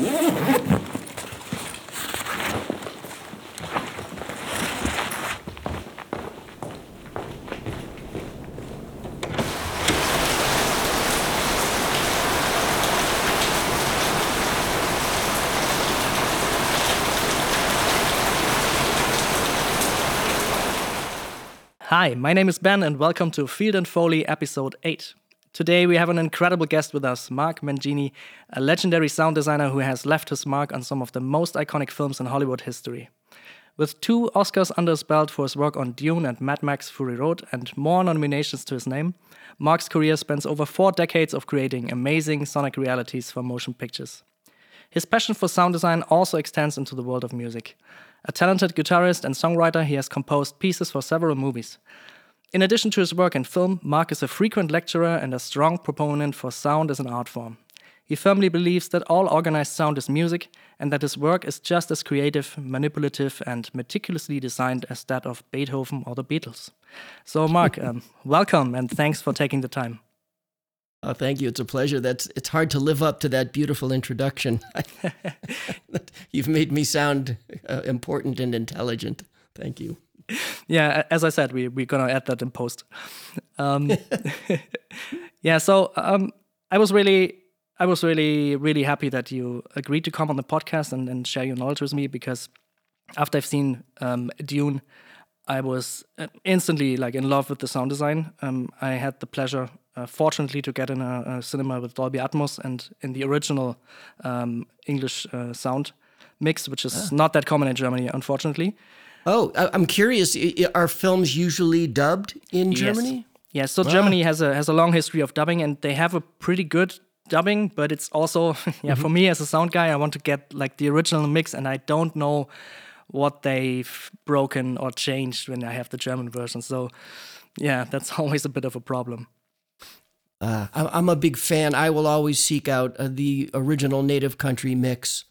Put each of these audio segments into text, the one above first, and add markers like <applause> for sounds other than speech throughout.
Hi, my name is Ben, and welcome to Field and Foley episode 8. Today we have an incredible guest with us, Mark Mangini, a legendary sound designer who has left his mark on some of the most iconic films in Hollywood history. With two Oscars under his belt for his work on Dune and Mad Max Fury Road, and more nominations to his name, Mark's career spans over four decades of creating amazing sonic realities for motion pictures. His passion for sound design also extends into the world of music. A talented guitarist and songwriter, he has composed pieces for several movies. In addition to his work in film, Mark is a frequent lecturer and a strong proponent for sound as an art form. He firmly believes that all organized sound is music and that his work is just as creative, manipulative, and meticulously designed as that of Beethoven or the Beatles. So, Mark, <laughs> um, welcome and thanks for taking the time. Oh, thank you. It's a pleasure. That's it's hard to live up to that beautiful introduction. <laughs> <laughs> You've made me sound uh, important and intelligent. Thank you. <laughs> Yeah, as I said, we we're gonna add that in post. Um, <laughs> <laughs> yeah, so um, I was really, I was really, really happy that you agreed to come on the podcast and, and share your knowledge with me because after I've seen um, Dune, I was uh, instantly like in love with the sound design. Um, I had the pleasure uh, fortunately to get in a, a, cinema with Dolby Atmos and in the original um, English uh, sound mix, which is ah. not that common in Germany, unfortunately. Oh, I'm curious. Are films usually dubbed in Germany? Yes. yes. So wow. Germany has a has a long history of dubbing, and they have a pretty good dubbing. But it's also, <laughs> yeah, mm -hmm. for me as a sound guy, I want to get like the original mix, and I don't know what they've broken or changed when I have the German version. So, yeah, that's <laughs> always a bit of a problem. Uh, I'm a big fan. I will always seek out uh, the original native country mix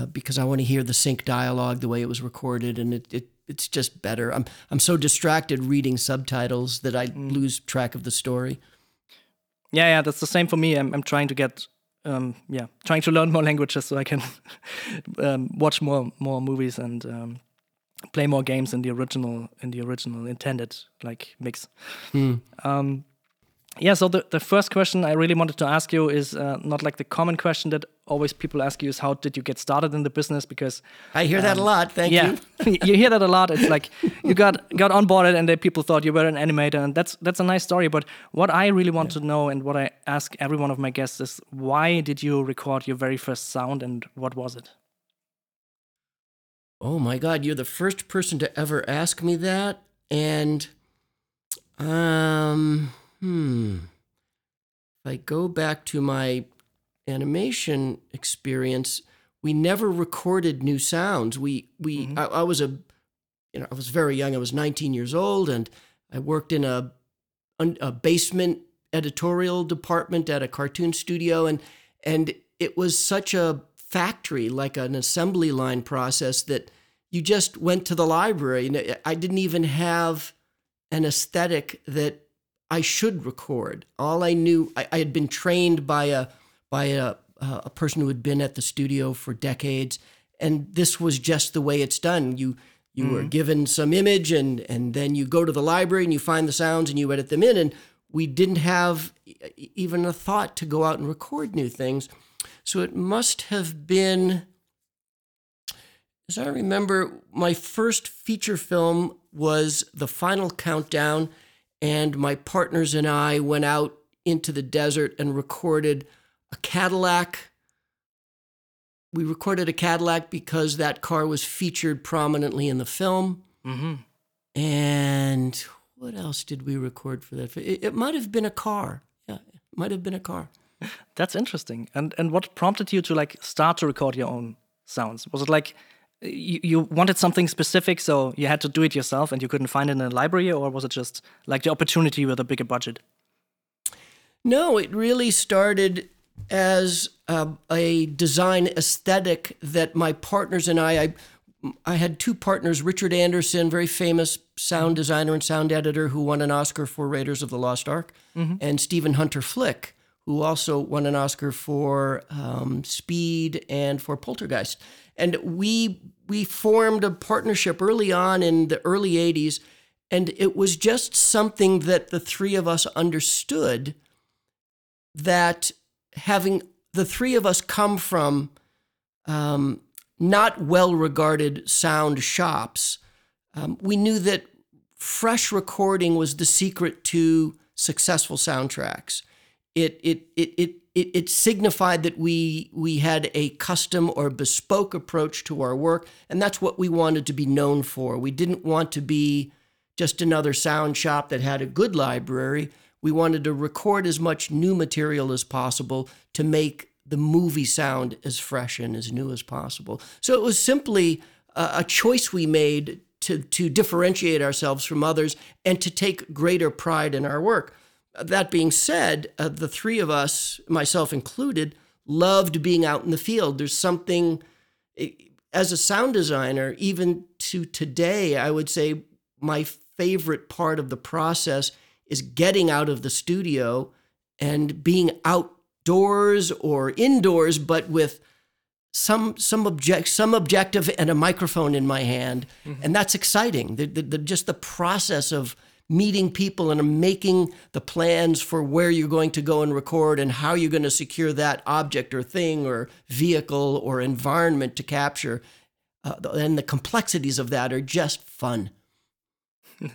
uh, because I want to hear the sync dialogue the way it was recorded, and it, it it's just better. I'm I'm so distracted reading subtitles that I mm. lose track of the story. Yeah, yeah, that's the same for me. I'm I'm trying to get um, yeah, trying to learn more languages so I can <laughs> um, watch more more movies and um, play more games in the original in the original intended like mix. Mm. Yeah, so the, the first question I really wanted to ask you is uh, not like the common question that always people ask you is how did you get started in the business? Because I hear um, that a um, lot. Thank yeah, you. <laughs> you hear that a lot. It's like you got got onboarded and then people thought you were an animator, and that's that's a nice story. But what I really want yeah. to know and what I ask every one of my guests is why did you record your very first sound and what was it? Oh my God, you're the first person to ever ask me that, and um hmm, if I go back to my animation experience, we never recorded new sounds. We we mm-hmm. I, I, was a you know I was very young. I was 19 years old, and I worked in a a basement editorial department at a cartoon studio, and and it was such a factory, like an assembly line process that you just went to the library. And I didn't even have an aesthetic that I should record. All I knew, I, I had been trained by a by a a person who had been at the studio for decades, and this was just the way it's done. You you mm-hmm. were given some image, and and then you go to the library and you find the sounds and you edit them in. And we didn't have even a thought to go out and record new things. So it must have been, as I remember, my first feature film was The Final Countdown and my partners and I went out into the desert and recorded a Cadillac. We recorded a Cadillac because that car was featured prominently in the film. Mm-hmm. And what else did we record for that? It, it might have been a car. Yeah, it might have been a car. That's interesting. And and what prompted you to like start to record your own sounds? Was it like you, you wanted something specific, so you had to do it yourself and you couldn't find it in a library, or was it just like the opportunity with a bigger budget? No, it really started as a, a design aesthetic that my partners and I, I, I had two partners, Richard Anderson, very famous sound designer and sound editor who won an Oscar for Raiders of the Lost Ark, mm-hmm. and Stephen Hunter Flick, who also won an Oscar for um, Speed and for Poltergeist. And we we formed a partnership early on in the early '80s, and it was just something that the three of us understood that having the three of us come from um, not well regarded sound shops, um, we knew that fresh recording was the secret to successful soundtracks. It, it, it, it, it, it signified that we, we had a custom or bespoke approach to our work, and that's what we wanted to be known for. We didn't want to be just another sound shop that had a good library. We wanted to record as much new material as possible to make the movie sound as fresh and as new as possible. So it was simply a, a choice we made to, to differentiate ourselves from others and to take greater pride in our work. That being said, uh, the three of us, myself included, loved being out in the field. There's something, eh, as a sound designer, even to today, I would say my favorite part of the process is getting out of the studio and being outdoors or indoors, but with some some object some objective and a microphone in my hand, mm-hmm. and that's exciting. The, the, the, just the process of meeting people and making the plans for where you're going to go and record and how you're going to secure that object or thing or vehicle or environment to capture. Uh, and the complexities of that are just fun. <laughs>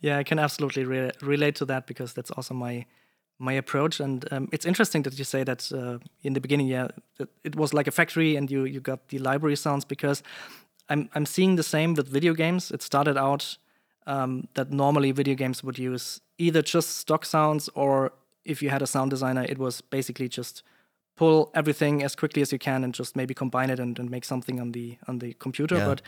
yeah, I can absolutely re- relate to that because that's also my my approach. And um, it's interesting that you say that uh, in the beginning, yeah, it was like a factory, and you you got the library sounds because I'm I'm seeing the same with video games. It started out um, that normally video games would use either just stock sounds or if you had a sound designer, it was basically just pull everything as quickly as you can and just maybe combine it and, and make something on the on the computer. Yeah. But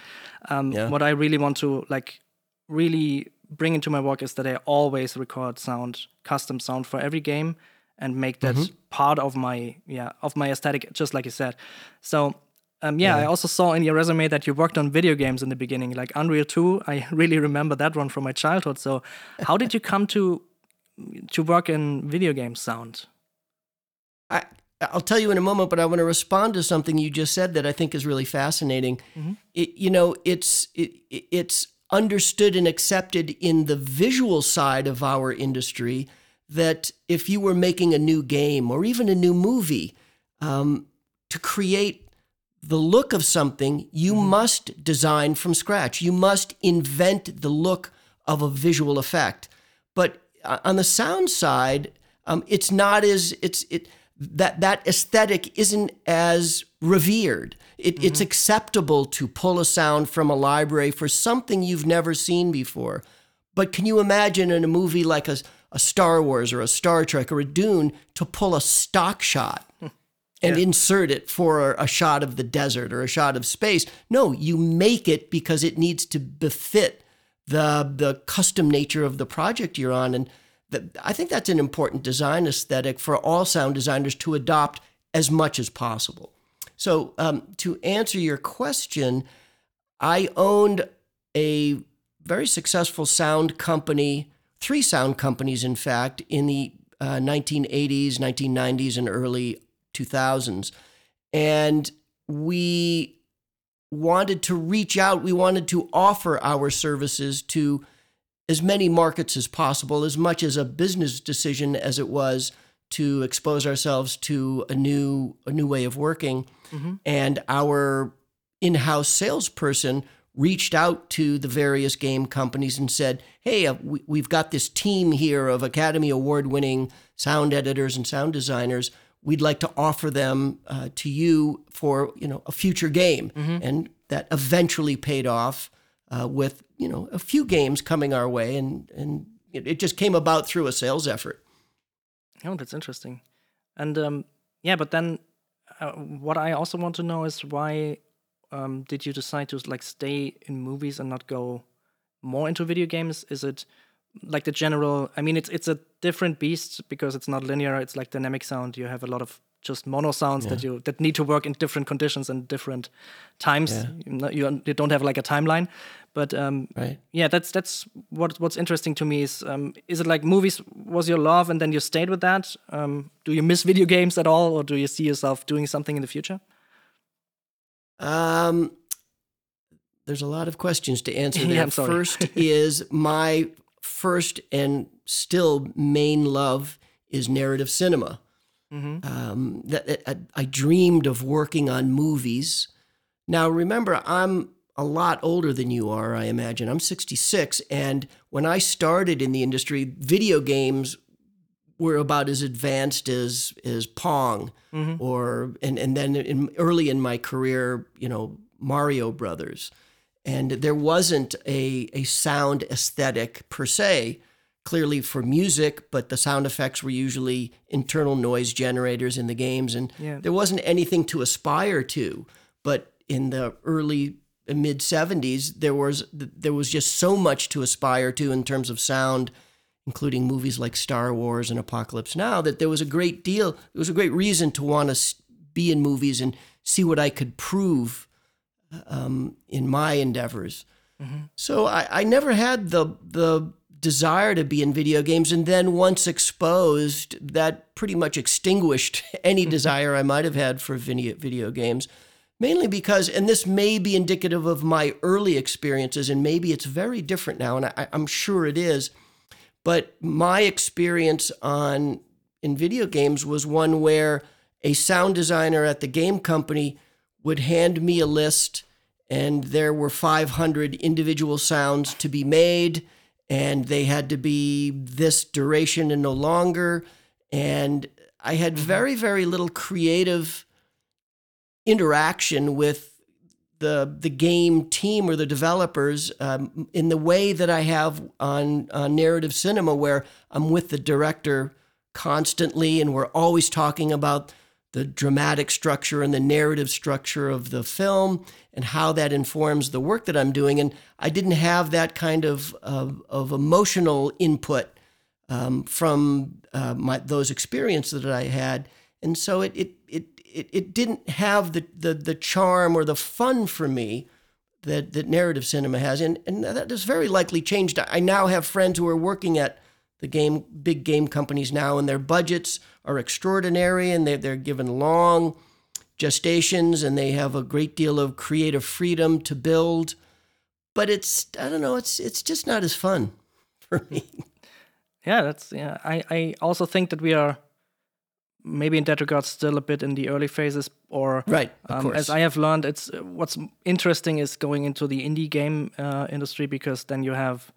um, yeah. what I really want to like really bring into my work is that I always record sound, custom sound for every game, and make that mm-hmm. part of my yeah of my aesthetic, just like you said. So um, yeah, yeah, I also saw in your resume that you worked on video games in the beginning, like Unreal 2. I <laughs> really remember that one from my childhood. So, how did you come to to work in video game sound? I I'll tell you in a moment, but I want to respond to something you just said that I think is really fascinating. Mm-hmm. It, you know, it's it, it's understood and accepted in the visual side of our industry that if you were making a new game or even a new movie, um, to create the look of something, you mm-hmm. must design from scratch. You must invent the look of a visual effect. But uh, on the sound side, um, it's not as it's it that that aesthetic isn't as revered. It, mm-hmm. It's acceptable to pull a sound from a library for something you've never seen before. But can you imagine in a movie like a, a Star Wars or a Star Trek or a Dune to pull a stock shot <laughs> and yeah. insert it for a, shot of the desert or a shot of space? No, you make it because it needs to befit the the custom nature of the project you're on and I think that's an important design aesthetic for all sound designers to adopt as much as possible. So, um, to answer your question, I owned a very successful sound company, three sound companies, in fact, in the uh, 1980s, 1990s, and early 2000s. And we wanted to reach out, we wanted to offer our services to as many markets as possible, as much as a business decision as it was to expose ourselves to a new a new way of working. Mm-hmm. And our in-house salesperson reached out to the various game companies and said, "Hey, uh, we, we've got this team here of Academy Award-winning sound editors and sound designers. We'd like to offer them uh, to you for you know a future game." Mm-hmm. And that eventually paid off uh, with you know a few games coming our way, and and it just came about through a sales effort. Oh, that's interesting. And um, yeah, but then uh, what I also want to know is why um, did you decide to like stay in movies and not go more into video games? Is it like the general? I mean, it's it's a different beast because it's not linear. It's like dynamic sound. You have a lot of just mono sounds Yeah. that you that need to work in different conditions and different times. Yeah. You, know, you, you don't have like a timeline, but um, Right. yeah, that's that's what what's interesting to me is um, is it like movies was your love and then you stayed with that? Um, do you miss video games at all, or do you see yourself doing something in the future? Um, there's a lot of questions to answer <laughs> Yeah, there. First <laughs> is my first and still main love is narrative cinema. hmm Um, that, I, I dreamed of working on movies. Now, remember, I'm a lot older than you are, I imagine. I'm 66. And when I started in the industry, video games were about as advanced as, as Pong hmm or, and, and then in, early in my career, you know, Mario Brothers. And there wasn't a, a sound aesthetic per se, clearly for music, but the sound effects were usually internal noise generators in the games. And Yeah. there wasn't anything to aspire to. But in the early uh, mid 70s, there was there was just so much to aspire to in terms of sound, including movies like Star Wars and Apocalypse Now, that there was a great deal. There was a great reason to want to be in movies and see what I could prove um, in my endeavors. So I, I never had the the desire to be in video games, and then once exposed, that pretty much extinguished <laughs> any desire I might have had for video video games. Mainly because, and this may be indicative of my early experiences, and maybe it's very different now, and I, I'm sure it is. But my experience on in video games was one where a sound designer at the game company would hand me a list and there were 500 individual sounds to be made and they had to be this duration and no longer and i had very very little creative interaction with the the game team or the developers um, in the way that I have on, on narrative cinema, where I'm with the director constantly, and we're always talking about the dramatic structure and the narrative structure of the film and how that informs the work that I'm doing. And I didn't have that kind of of, of emotional input um, from uh, my those experiences that I had, and so it it it it, it didn't have the, the the charm or the fun for me that that narrative cinema has, and and that has very likely changed. I now have friends who are working at the game big game companies now, and their budgets are extraordinary, and they they're given long gestations, and they have a great deal of creative freedom to build. But it's I don't know, it's it's just not as fun <laughs> for me. Yeah, that's yeah. I I also think that we are maybe in that regard still a bit in the early phases or Right, of um, course. as i have learned it's what's interesting is going into the indie game uh, industry because then you have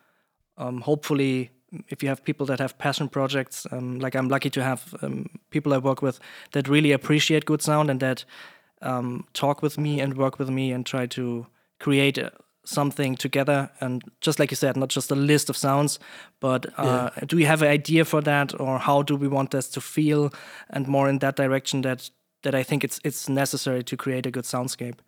um, hopefully if you have people that have passion projects um, like i'm lucky to have um, people i work with that really appreciate good sound and that um, talk with me and work with me and try to create uh, something together. And just like you said not just a list of sounds but uh, do we have an idea for that or how do we want this to feel and more in that direction that that i think it's it's necessary to create a good soundscape?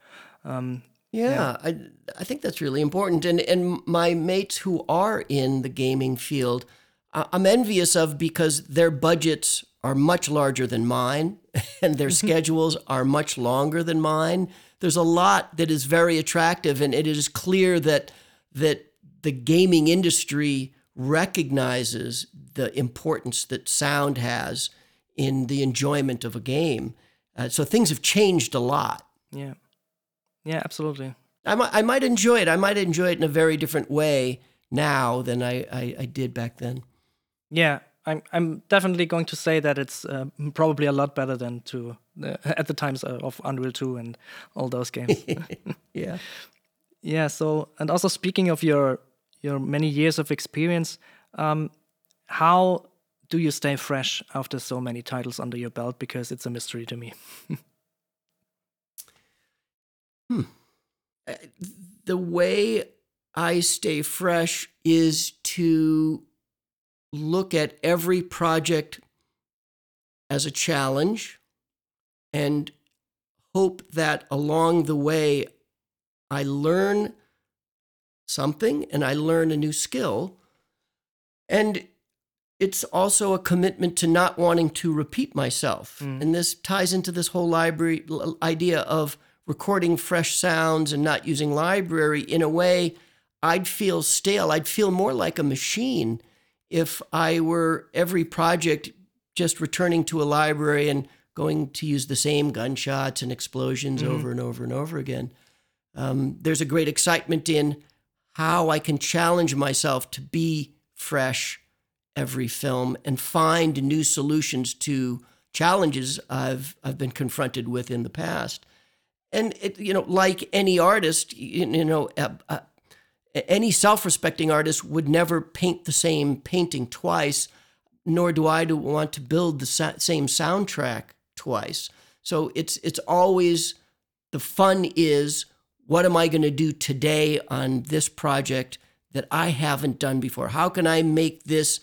Um, Yeah, I I think that's really important. And and my mates who are in the gaming field, I'm envious of because their budgets are much larger than mine, <laughs> and their schedules are much longer than mine. There's a lot that is very attractive, and it is clear that that the gaming industry recognizes the importance that sound has in the enjoyment of a game. Uh, so things have changed a lot. yeah yeah absolutely I might, I might enjoy it. I might enjoy it in a very different way now than I, I, I did back then. yeah i'm i'm definitely going to say that it's uh, probably a lot better than to uh, <laughs> at the times uh, of unreal 2 and all those games <laughs> Yeah. Yeah. So, and also speaking of your your many years of experience, um, how do you stay fresh after so many titles under your belt? Because it's a mystery to me. <laughs> Uh, The way I stay fresh is to look at every project as a challenge and hope that along the way I learn something and I learn a new skill. And it's also a commitment to not wanting to repeat myself. And this ties into this whole library idea of recording fresh sounds and not using library in a way I'd feel stale. I'd feel more like a machine if I were every project just returning to a library and going to use the same gunshots and explosions over and over and over again. Um, there's a great excitement in how I can challenge myself to be fresh every film and find new solutions to challenges I've I've been confronted with in the past. And it, you know, like any artist, you, you know, uh, uh, any self-respecting artist would never paint the same painting twice, nor do I want to build the sa- same soundtrack twice. So it's it's always the fun is what am I going to do today on this project that I haven't done before? How can I make this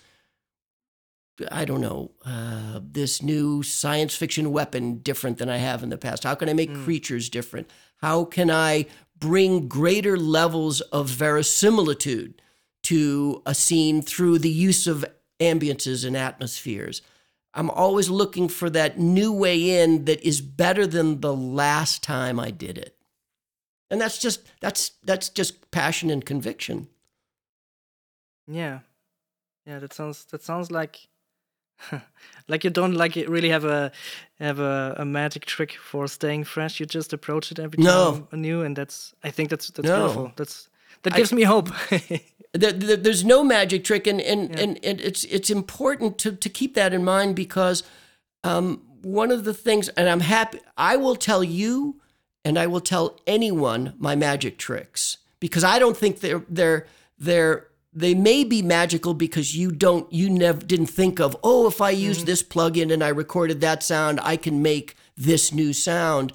I don't know, uh, this new science fiction weapon different than I have in the past? How can I make creatures different? How can I bring greater levels of verisimilitude to a scene through the use of ambiances and atmospheres? I'm always looking for that new way in that is better than the last time I did it. And that's just that's that's just passion and conviction. Yeah, yeah. That sounds that sounds like <laughs> like you don't like it really have a have a, a magic trick for staying fresh. You just approach it every No. time anew, and that's I think that's that's No. beautiful. That's that gives me hope. <laughs> there, there- there's no magic trick, and and, and and it's it's important to to keep that in mind because um, one of the things, and I'm happy, I will tell you, and I will tell anyone my magic tricks because I don't think they're they're they're they may be magical because you don't you never didn't think of oh if I use mm. this plugin and I recorded that sound I can make this new sound.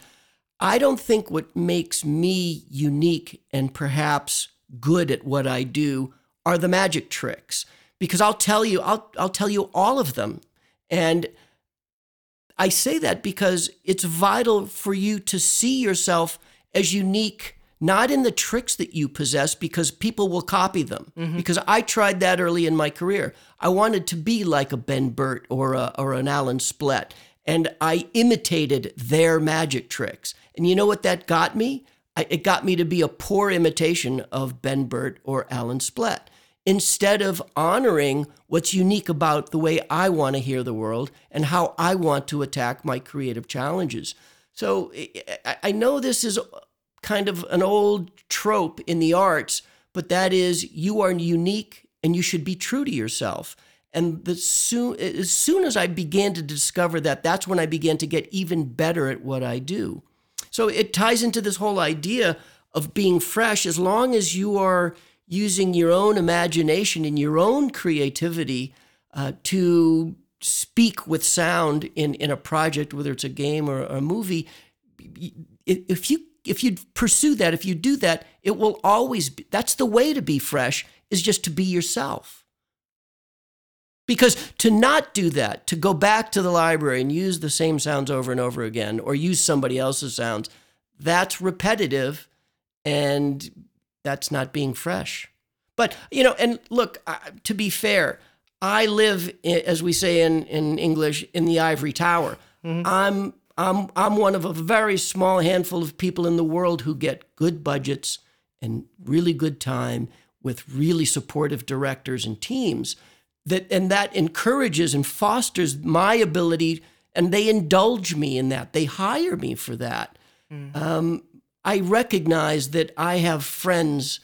I don't think what makes me unique and perhaps good at what I do are the magic tricks. Because I'll tell you I'll I'll tell you all of them. And I say that because it's vital for you to see yourself as unique not in the tricks that you possess because people will copy them. Mm-hmm. Because I tried that early in my career. I wanted to be like a Ben Burtt or a, or an Alan Splet and I imitated their magic tricks. And you know what that got me? I, it got me to be a poor imitation of Ben Burtt or Alan Splet. Instead of honoring what's unique about the way I want to hear the world and how I want to attack my creative challenges. So I know this is kind of an old trope in the arts, but that is you are unique and you should be true to yourself. And the soon, as soon as I began to discover that, that's when I began to get even better at what I do. So it ties into this whole idea of being fresh as long as you are using your own imagination and your own creativity uh, to speak with sound in, in a project, whether it's a game or a movie. If you if you pursue that, if you do that, it will always be that's the way to be fresh is just to be yourself. Because to not do that, to go back to the library and use the same sounds over and over again, or use somebody else's sounds, that's repetitive and that's not being fresh. But, you know, and look, to be fair, I live, eh, as we say in, in English, in the ivory tower. Mm-hmm. I'm, I'm, I'm one of a very small handful of people in the world who get good budgets and really good time with really supportive directors and teams that and that encourages and fosters my ability and they indulge me in that. They hire me for that. Um, i recognize that i have friends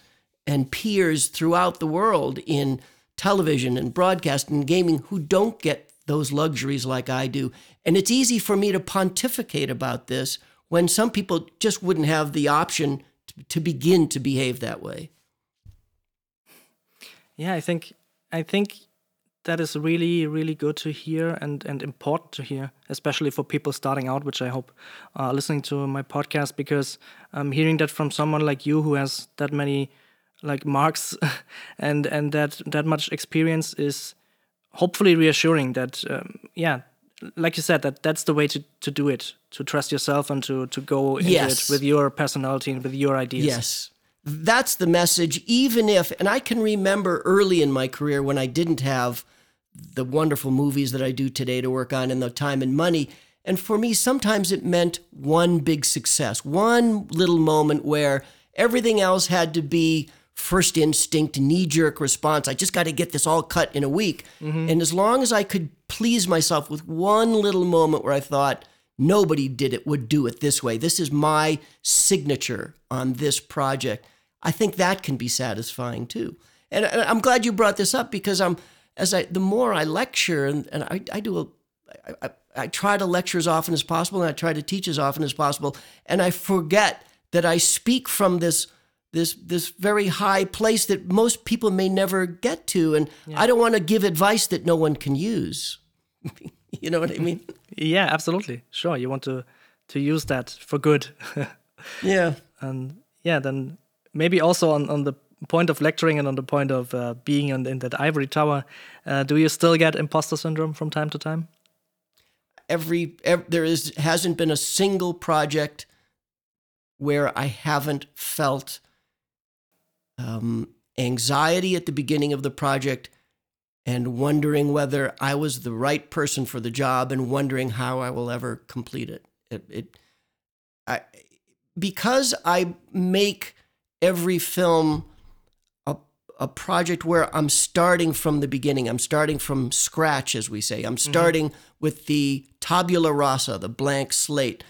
and peers throughout the world in television and broadcast and gaming who don't get those luxuries like i do. And it's easy for me to pontificate about this when some people just wouldn't have the option to, to begin to behave that way. Yeah, I think I think that is really really good to hear and and important to hear, especially for people starting out, which I hope are listening to my podcast because um, hearing that from someone like you who has that many like marks <laughs> and and that that much experience is hopefully reassuring that um, yeah like you said that that's the way to, to do it to trust yourself and to to go into Yes. it with your personality and with your ideas Yes. That's the message, even if, and I can remember early in my career when I didn't have the wonderful movies that I do today to work on and the time and money. And for me, sometimes it meant one big success, one little moment where everything else had to be first instinct, knee jerk response. I just got to get this all cut in a week. Mm-hmm. And as long as I could please myself with one little moment where I thought, nobody did it, would do it this way, this is my signature on this project, I think that can be satisfying too. And I'm glad you brought this up because I'm, as I, the more I lecture and, and I, I do a, I, I, I try to lecture as often as possible and I try to teach as often as possible. And I forget that I speak from this this this very high place that most people may never get to and yeah. i don't want to give advice that no one can use. <laughs> You know what i mean? Yeah absolutely. Sure you want to to use that for good. <laughs> Yeah. And yeah then maybe also on on the point of lecturing and on the point of uh, being in, in, that ivory tower uh, do you still get imposter syndrome from time to time? Every, every there is hasn't been a single project where i haven't felt um, anxiety at the beginning of the project and wondering whether I was the right person for the job and wondering how I will ever complete it. It, it I, because I make every film a, a project where I'm starting from the beginning. I'm starting from scratch, as we say. I'm mm-hmm. starting mm-hmm. with the tabula rasa, the blank slate.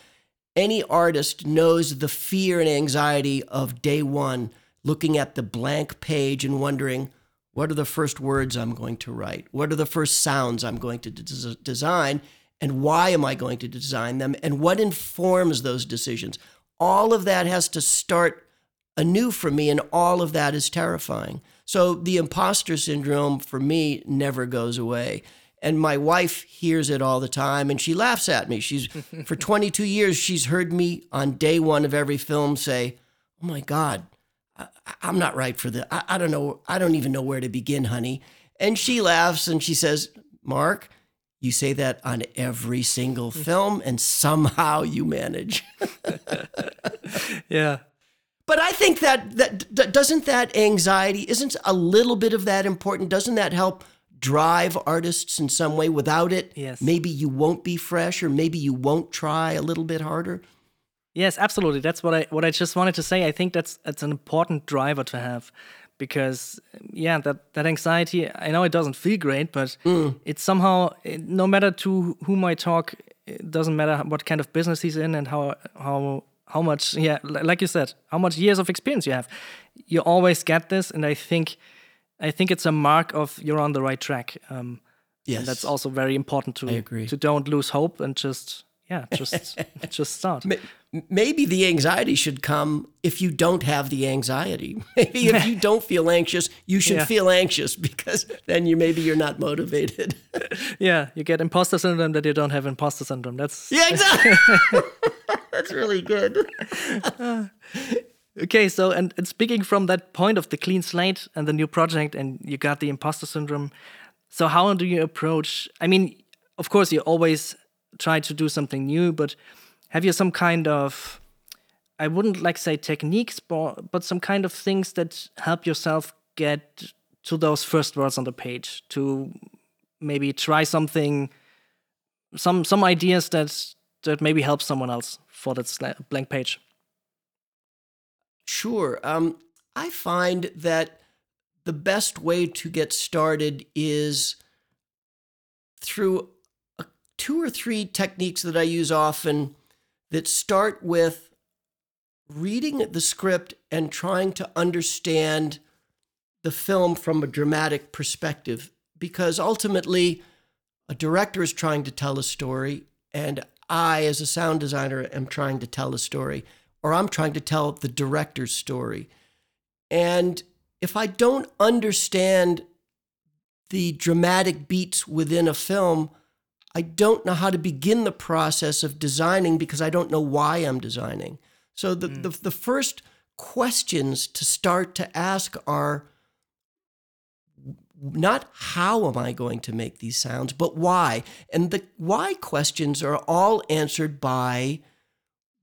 Any artist knows the fear and anxiety of day one looking at the blank page and wondering, what are the first words I'm going to write? What are the first sounds I'm going to des- design? And why am I going to design them? And what informs those decisions? All of that has to start anew for me, and all of that is terrifying. So the imposter syndrome for me never goes away. And my wife hears it all the time and she laughs at me. She's <laughs> for 22 years, she's heard me on day one of every film say, Oh my God, I'm not right for the. I, I don't know. I don't even know where to begin, honey. And she laughs and she says, Mark, you say that on every single mm. film, and somehow you manage. <laughs> yeah. But I think that, that doesn't that anxiety isn't a little bit of that important? Doesn't that help drive artists in some way? Without it, yes. maybe you won't be fresh, or maybe you won't try a little bit harder. Yes, absolutely. That's what I what I just wanted to say. I think that's that's an important driver to have because yeah, that that anxiety. I know it doesn't feel great, but mm. it's somehow no matter to whom I talk, it doesn't matter what kind of business he's in and how how how much yeah, like you said, how much years of experience you have. You always get this, and I think I think it's a mark of you're on the right track. Um, yes, that's also very important to to don't lose hope and just yeah, just <laughs> just start. Maybe the anxiety should come if you don't have the anxiety. <laughs> Maybe if you don't feel anxious, you should yeah. feel anxious <laughs> because then you maybe you're not motivated. yeah, you get imposter syndrome that you don't have imposter syndrome. That's yeah, exactly. That's really good. okay, so and, and speaking from that point of the clean slate and the new project, and you got the imposter syndrome. So how do you approach? I mean, of course, you always try to do something new, but have you some kind of I wouldn't like say techniques, but but some kind of things that help yourself get to those first words on the page to maybe try something some some ideas that that maybe help someone else for that blank page? Sure. Um, i find that the best way to get started is through two or three techniques that I use often that start with reading the script and trying to understand the film from a dramatic perspective. Because ultimately, a director is trying to tell a story, and I, as a sound designer, am trying to tell a story, or I'm trying to tell the director's story. And if I don't understand the dramatic beats within a film, I don't know how to begin the process of designing because I don't know why I'm designing. So the, mm. the, the first questions to start to ask are not how am I going to make these sounds, but why. And the why questions are all answered by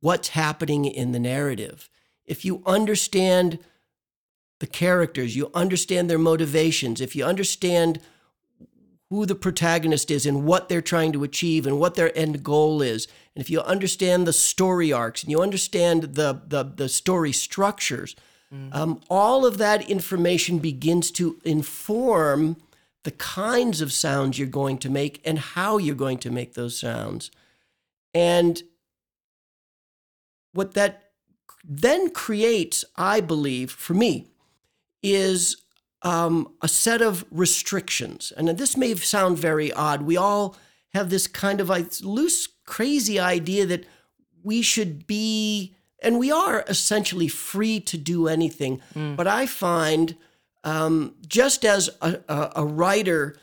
what's happening in the narrative. If you understand the characters, you understand their motivations, if you understand who the protagonist is and what they're trying to achieve and what their end goal is. And if you understand the story arcs and you understand the, the, the story structures, mm. um, all of that information begins to inform the kinds of sounds you're going to make and how you're going to make those sounds. And what that then creates, I believe, for me, is um, a set of restrictions. And this may sound very odd. We all have this kind of like, loose, crazy idea that we should be, and we are essentially free to do anything. Mm. But I find um, just as a, a, a writer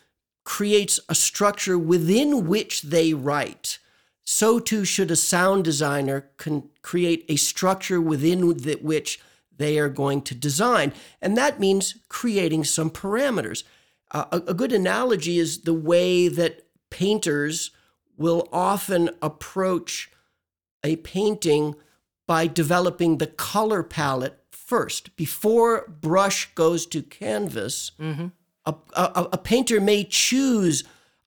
creates a structure within which they write, so too should a sound designer con- create a structure within the, which they are going to design. And that means creating some parameters. Uh, a, a good analogy is the way that painters will often approach a painting by developing the color palette first. Before brush goes to canvas, mm-hmm. a, a, a painter may choose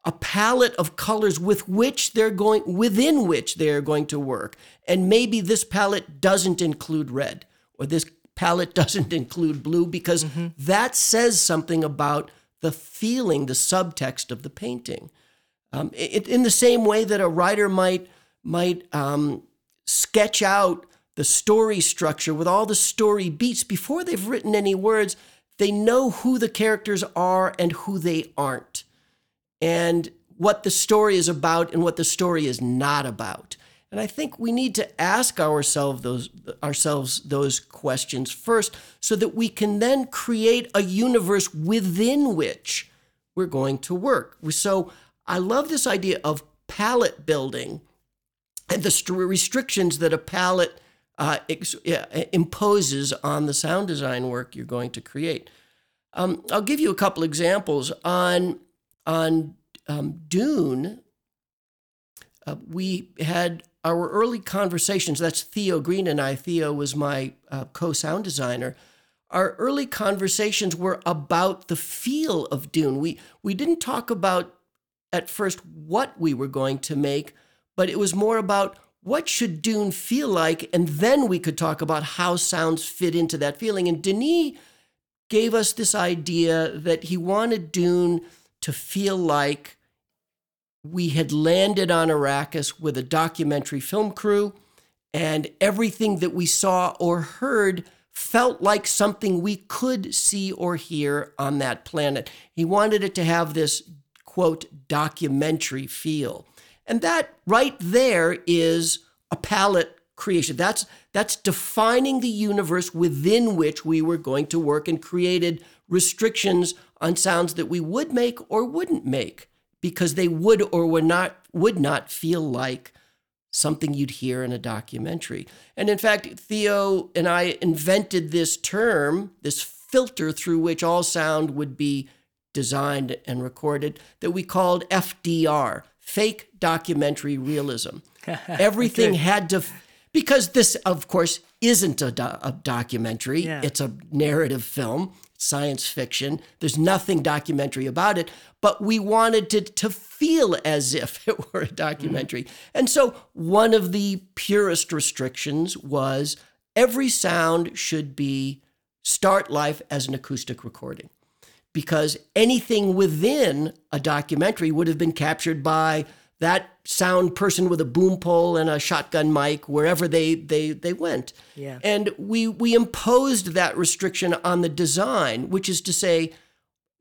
a palette of colors with which they're going within which they're going to work and maybe this palette doesn't include red or this palette <laughs> doesn't include blue because mm-hmm. that says something about the feeling the subtext of the painting um, it, in the same way that a writer might might um, sketch out the story structure with all the story beats before they've written any words they know who the characters are and who they aren't and what the story is about and what the story is not about. And I think we need to ask ourselves those ourselves those questions first so that we can then create a universe within which we're going to work. So I love this idea of palette building and the restrictions that a palette uh, ex- imposes on the sound design work you're going to create. Um, I'll give you a couple examples on on um, Dune, uh, we had our early conversations. That's Theo Green and I. Theo was my uh, co sound designer. Our early conversations were about the feel of Dune. We, we didn't talk about at first what we were going to make, but it was more about what should Dune feel like, and then we could talk about how sounds fit into that feeling. And Denis gave us this idea that he wanted Dune to feel like we had landed on Arrakis with a documentary film crew, and everything that we saw or heard felt like something we could see or hear on that planet. He wanted it to have this, quote, documentary feel. And that right there is a palette creation. That's, that's defining the universe within which we were going to work and created restrictions on sounds that we would make or wouldn't make because they would or would not would not feel like something you'd hear in a documentary. And in fact, Theo and I invented this term, this filter through which all sound would be designed and recorded that we called FDR, fake documentary realism. <laughs> Everything had to because this of course isn't a, do- a documentary, yeah. it's a narrative film science fiction. There's nothing documentary about it, but we wanted to, to feel as if <laughs> it were a documentary. Mm-hmm. And so one of the purest restrictions was every sound should be start life as an acoustic recording because anything within a documentary would have been captured by that sound person with a boom pole and a shotgun mic wherever they they they went. Yeah. And we we imposed that restriction on the design, which is to say,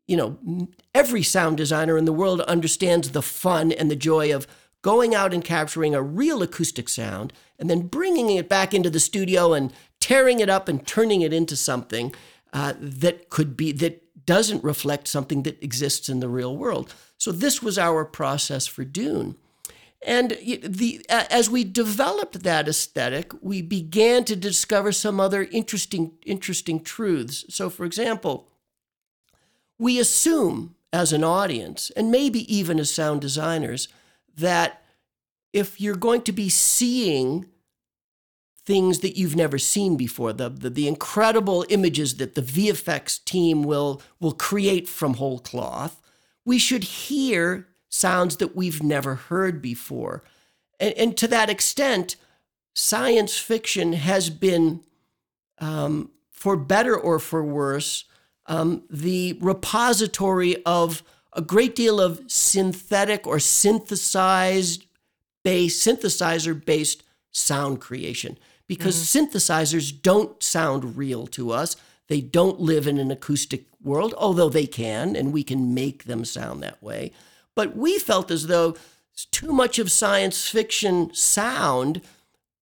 you know, every sound designer in the world understands the fun and the joy of going out and capturing a real acoustic sound and then bringing it back into the studio and tearing it up and turning it into something uh, that could be that doesn't reflect something that exists in the real world. So this was our process for Dune. And the, as we developed that aesthetic, we began to discover some other interesting, interesting truths. So, for example, we assume as an audience, and maybe even as sound designers, that if you're going to be seeing things that you've never seen before, the, the, the incredible images that the VFX team will, will create from whole cloth, we should hear sounds that we've never heard before. And, and to that extent, science fiction has been, um, for better or for worse, um, the repository of a great deal of synthetic or synthesized based synthesizer based sound creation because mm-hmm. synthesizers don't sound real to us they don't live in an acoustic world although they can and we can make them sound that way but we felt as though too much of science fiction sound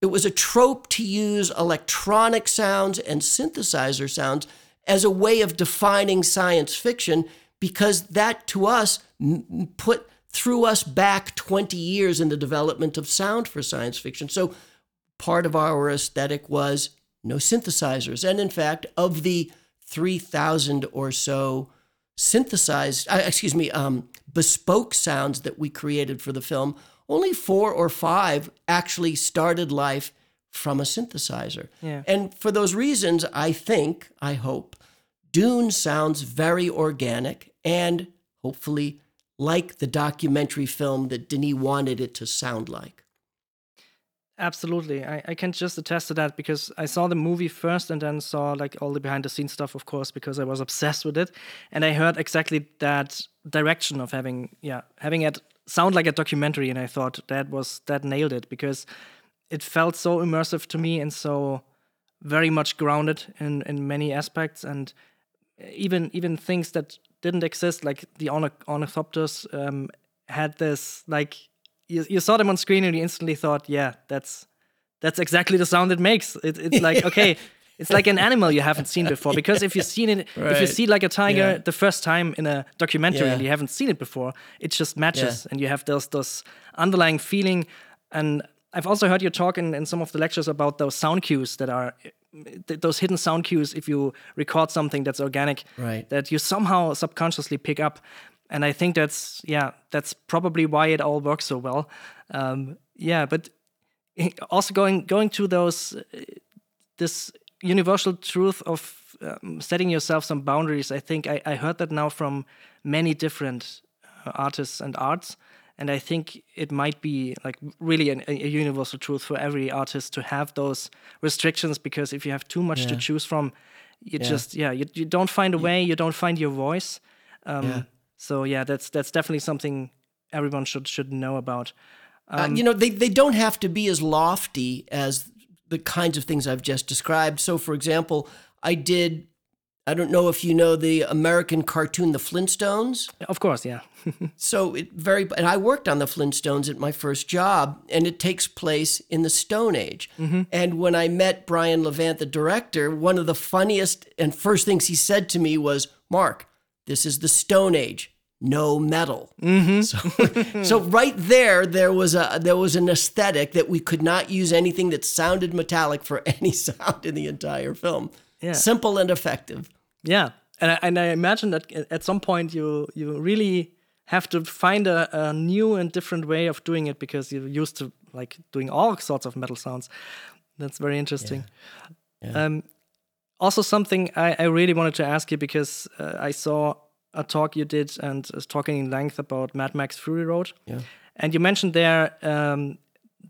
it was a trope to use electronic sounds and synthesizer sounds as a way of defining science fiction because that to us put threw us back 20 years in the development of sound for science fiction. So part of our aesthetic was no synthesizers. And in fact, of the 3,000 or so synthesized, uh, excuse me, um, bespoke sounds that we created for the film, only four or five actually started life from a synthesizer. Yeah. And for those reasons, I think, I hope, Dune sounds very organic and hopefully like the documentary film that Denis wanted it to sound like. Absolutely. I, I can just attest to that because I saw the movie first and then saw like all the behind the scenes stuff, of course, because I was obsessed with it. And I heard exactly that direction of having, yeah, having it sound like a documentary. And I thought that was, that nailed it because it felt so immersive to me and so very much grounded in, in many aspects. And even even things that didn't exist, like the ornithopters, um, had this like you, you saw them on screen and you instantly thought, yeah, that's that's exactly the sound it makes. It, it's like <laughs> okay. It's like an animal you haven't seen before <laughs> because if you've seen it, right. if you see like a tiger yeah. the first time in a documentary yeah. and you haven't seen it before, it just matches, yeah. and you have those those underlying feeling. And I've also heard you talk in, in some of the lectures about those sound cues that are th those hidden sound cues if you record something that's organic right. that you somehow subconsciously pick up and i think that's yeah that's probably why it all works so well um, yeah but <laughs> also going going to those uh, this universal truth of um, setting yourself some boundaries i think I, I heard that now from many different uh, artists and arts and I think it might be like really an, a universal truth for every artist to have those restrictions because if you have too much yeah. to choose from, you yeah. just yeah you, you don't find a way, you don't find your voice. Um, yeah. So yeah, that's that's definitely something everyone should should know about. Uh, um, uh, you know, they they don't have to be as lofty as the kinds of things I've just described. So, for example, I did I don't know if you know the American cartoon The Flintstones. Of course, yeah. <laughs> so it very and I worked on the Flintstones at my first job and it takes place in the Stone Age. Mm-hmm. And when I met Brian Levant the director, one of the funniest and first things he said to me was, "Mark, this is the Stone Age. No metal." Mm-hmm. So, <laughs> so right there there was a there was an aesthetic that we could not use anything that sounded metallic for <laughs> any sound in the entire film. Yeah. Simple and effective. Yeah, and I, and I imagine that at some point you you really have to find a, a new and different way of doing it because you're used to like doing all sorts of metal sounds. That's very interesting. Yeah. Yeah. Um, also, something I, I, really wanted to ask you because uh, I saw a talk you did and was talking in length about Mad Max Fury Road. Yeah. And you mentioned there um,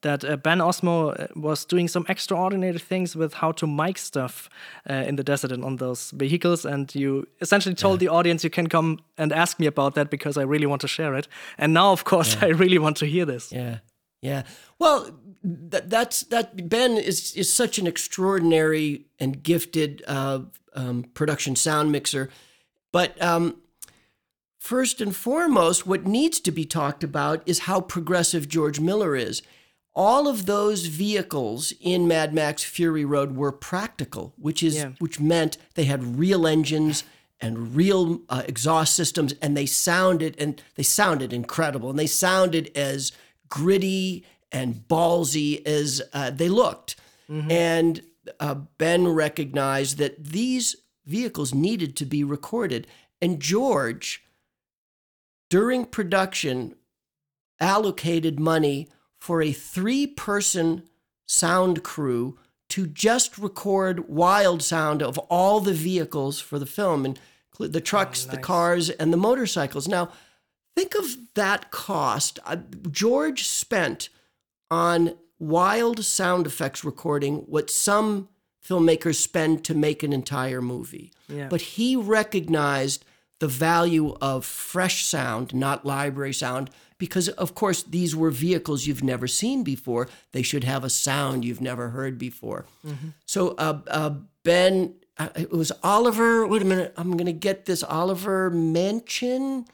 that uh, Ben Osmo uh, was doing some extraordinary things with how to mic stuff uh, in the desert and on those vehicles. And you essentially told yeah. the audience you can come and ask me about that because I really want to share it. And now, of course, yeah. <laughs> I really want to hear this. Yeah, yeah. Well, that, that's that. Ben is is such an extraordinary and gifted uh, um, production sound mixer, but. Um, First and foremost, what needs to be talked about is how progressive George Miller is all of those vehicles in Mad Max Fury Road were practical, which is yeah. which meant they had real engines and real uh, exhaust systems, and they sounded and they sounded incredible, and they sounded as gritty and ballsy as uh, they looked. Mm-hmm. And uh, Ben recognized that these vehicles needed to be recorded, and George, during production, allocated money for a three person sound crew to just record wild sound of all the vehicles for the film and the trucks, oh, nice. the cars, and the motorcycles. Now, think of that cost. Uh, George spent on wild sound effects recording what some filmmakers spend to make an entire movie. Yeah. But he recognized the value of fresh sound, not library sound, because of course these were vehicles you've never seen before. They should have a sound you've never heard before. So uh, uh, Ben, uh, it was Oliver. Wait a minute, I'm going to get this. Oliver Manchin,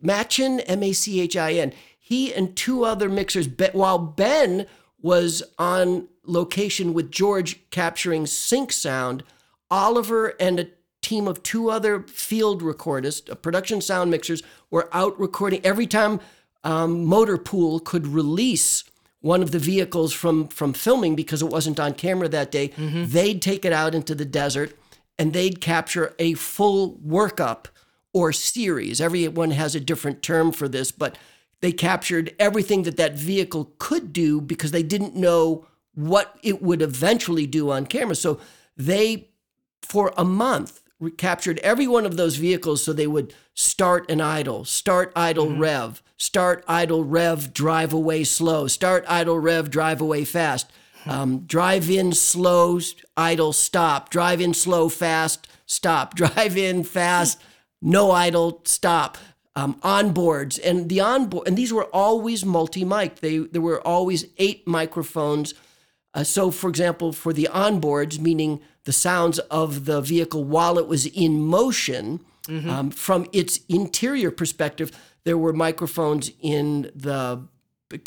Machin, M A C H I N. He and two other mixers. While Ben was on location with George capturing sync sound, Oliver and a team of two other field recordists, uh, production sound mixers, were out recording every time um, Motorpool could release one of the vehicles from from filming because it wasn't on camera that day. They'd take it out into the desert and they'd capture a full workup or series. Everyone has a different term for this, but they captured everything that that vehicle could do because they didn't know what it would eventually do on camera. So they, for a month, captured every one of those vehicles so they would start and idle, start, idle, rev, start, idle, rev, drive away slow, start, idle, rev, drive away fast, um, drive in slow, idle, stop, drive in slow, fast, stop, <laughs> drive in fast, no idle, stop. Um, onboards and the onboard, and these were always multi-mic. They there were always eight microphones. Uh, so, for example, for the onboards, meaning the sounds of the vehicle while it was in motion, um, from its interior perspective, there were microphones in the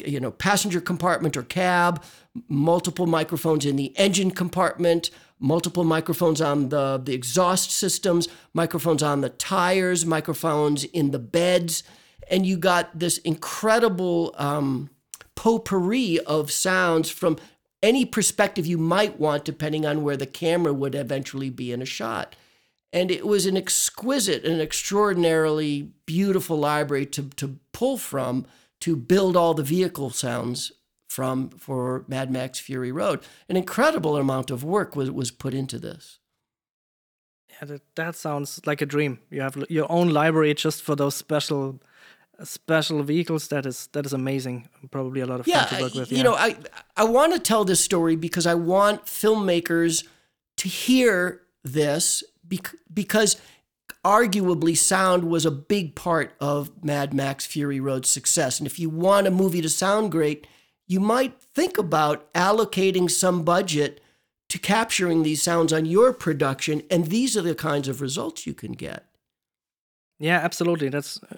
you know passenger compartment or cab, multiple microphones in the engine compartment, multiple microphones on the the exhaust systems, microphones on the tires, microphones in the beds, and you got this incredible um, potpourri of sounds from any perspective you might want, depending on where the camera would eventually be in a shot. And it was an exquisite and extraordinarily beautiful library to, to pull from to build all the vehicle sounds from for Mad Max Fury Road. An incredible amount of work was, was put into this. Yeah, that, that sounds like a dream. You have your own library just for those special special vehicles. That is that is amazing. Probably a lot of yeah, fun to work with. you yeah. know, I I want to tell this story because I want filmmakers to hear this bec- because arguably sound was a big part of Mad Max Fury Road's success. And if you want a movie to sound great, you might think about allocating some budget to capturing these sounds on your production and these are the kinds of results you can get. Yeah, absolutely. That's uh,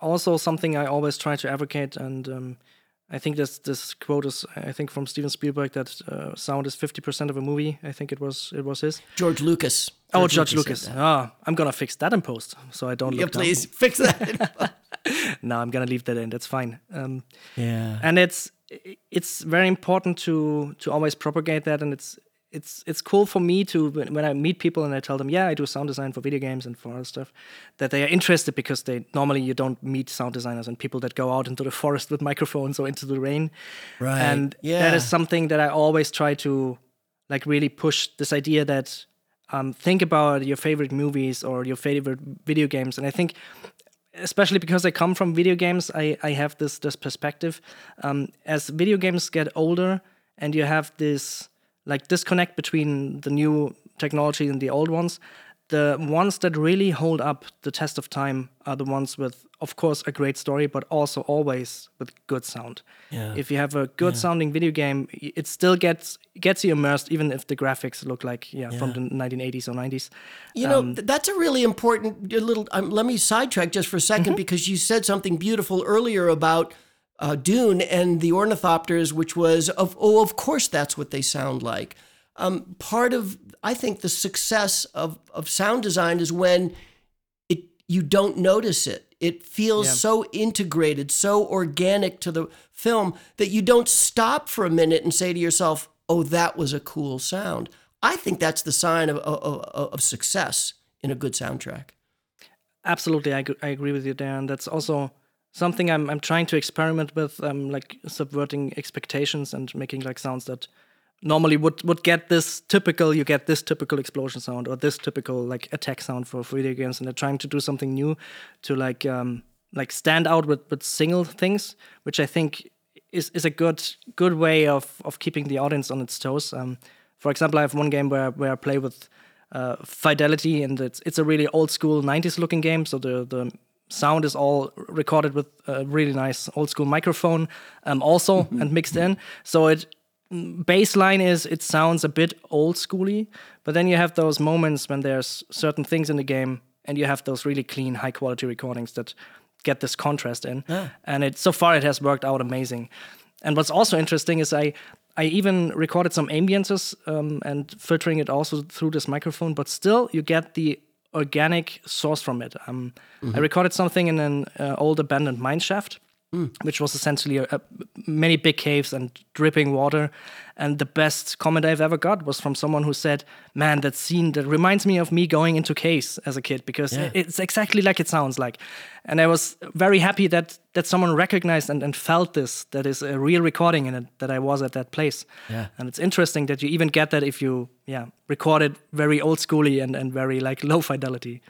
also something I always try to advocate, and um, I think this this quote is I think from Steven Spielberg that uh, sound is fifty percent of a movie. I think it was it was his. George Lucas. oh, George Lucas. that. Ah, I'm gonna fix that in post, so I don't Yeah, look. down. please fix that. <laughs> No, I'm gonna leave that in. That's fine. Um, yeah. and it's it's very important to to always propagate that and it's it's it's cool for me to when when I meet people and I tell them yeah I do sound design for video games and for other stuff that they are interested because they normally you don't meet sound designers and people that go out into the forest with <laughs> microphones or into the rain Right. and yeah. that is something that I always try to like really push this idea that um, think about your favorite movies or your favorite video games and I think especially because I come from video games, I, I have this this perspective. Um, as video games get older, and you have this like disconnect between the new technology and the old ones, the ones that really hold up the test of time are the ones with, of course, a great story, but also always with good sound. Yeah. If you have a good sounding video game, it still gets gets you immersed, even if the graphics look like yeah, from the 1980s or 90s. You know, that's a really important a little. Um, let me sidetrack just for a 2nd because you said something beautiful earlier about uh, Dune and the ornithopters, which was of oh, of course that's what they sound like. Um, part of I think the success of of sound design is when it you don't notice it. It feels Yeah. so integrated, so organic to the film that you don't stop for a minute and say to yourself, "Oh, that was a cool sound." I think that's the sign of of, of, success in a good soundtrack. Absolutely, I, I agree with you Dan. that's also something I'm I'm trying to experiment with, um, like subverting expectations and making like sounds that normally would would get this typical you get this typical explosion sound or this typical like attack sound for, video games, and they're trying to do something new to like um, like stand out with with single things, which I think is is a good good way of of keeping the audience on its toes. Um, for example, I have one game where where I play with uh, Fidelity, and it's it's a really old school '90s looking game. So the the sound is all recorded with a really nice old school microphone, um, also <laughs> and mixed in. So it baseline is it sounds a bit old schooly, but then you have those moments when there's certain things in the game, and you have those really clean, high quality recordings that get this contrast in. Yeah. And it so far it has worked out amazing. And what's also interesting is I I even recorded some ambiances um, and filtering it also through this microphone, but still you get the organic source from it. Um, mm-hmm. I recorded something in an uh, old abandoned mine shaft, mm. which was essentially a, a, many big caves and dripping water. And the best comment I've ever got was from someone who said, "Man, that scene that reminds me of me going into caves as a kid because yeah. it's exactly like it sounds like." And I was very happy that that someone recognized and, and felt this. That is a real recording in it that I was at that place. Yeah. And it's interesting that you even get that if you yeah record it very old schooly and and very like low fidelity.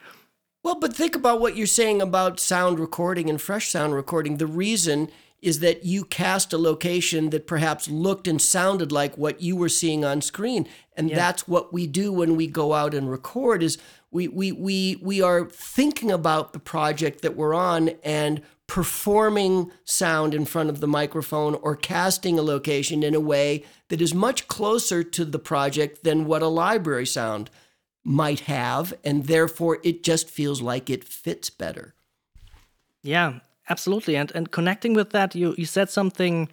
Well, but think about what you're saying about sound recording and fresh sound recording. The reason is that you cast a location that perhaps looked and sounded like what you were seeing on screen. And yeah. that's what we do when we go out and record is we we we we are thinking about the project that we're on and performing sound in front of the microphone or casting a location in a way that is much closer to the project than what a library sound might have, and therefore it just feels like it fits better. Yeah, absolutely. And and connecting with that, you you said something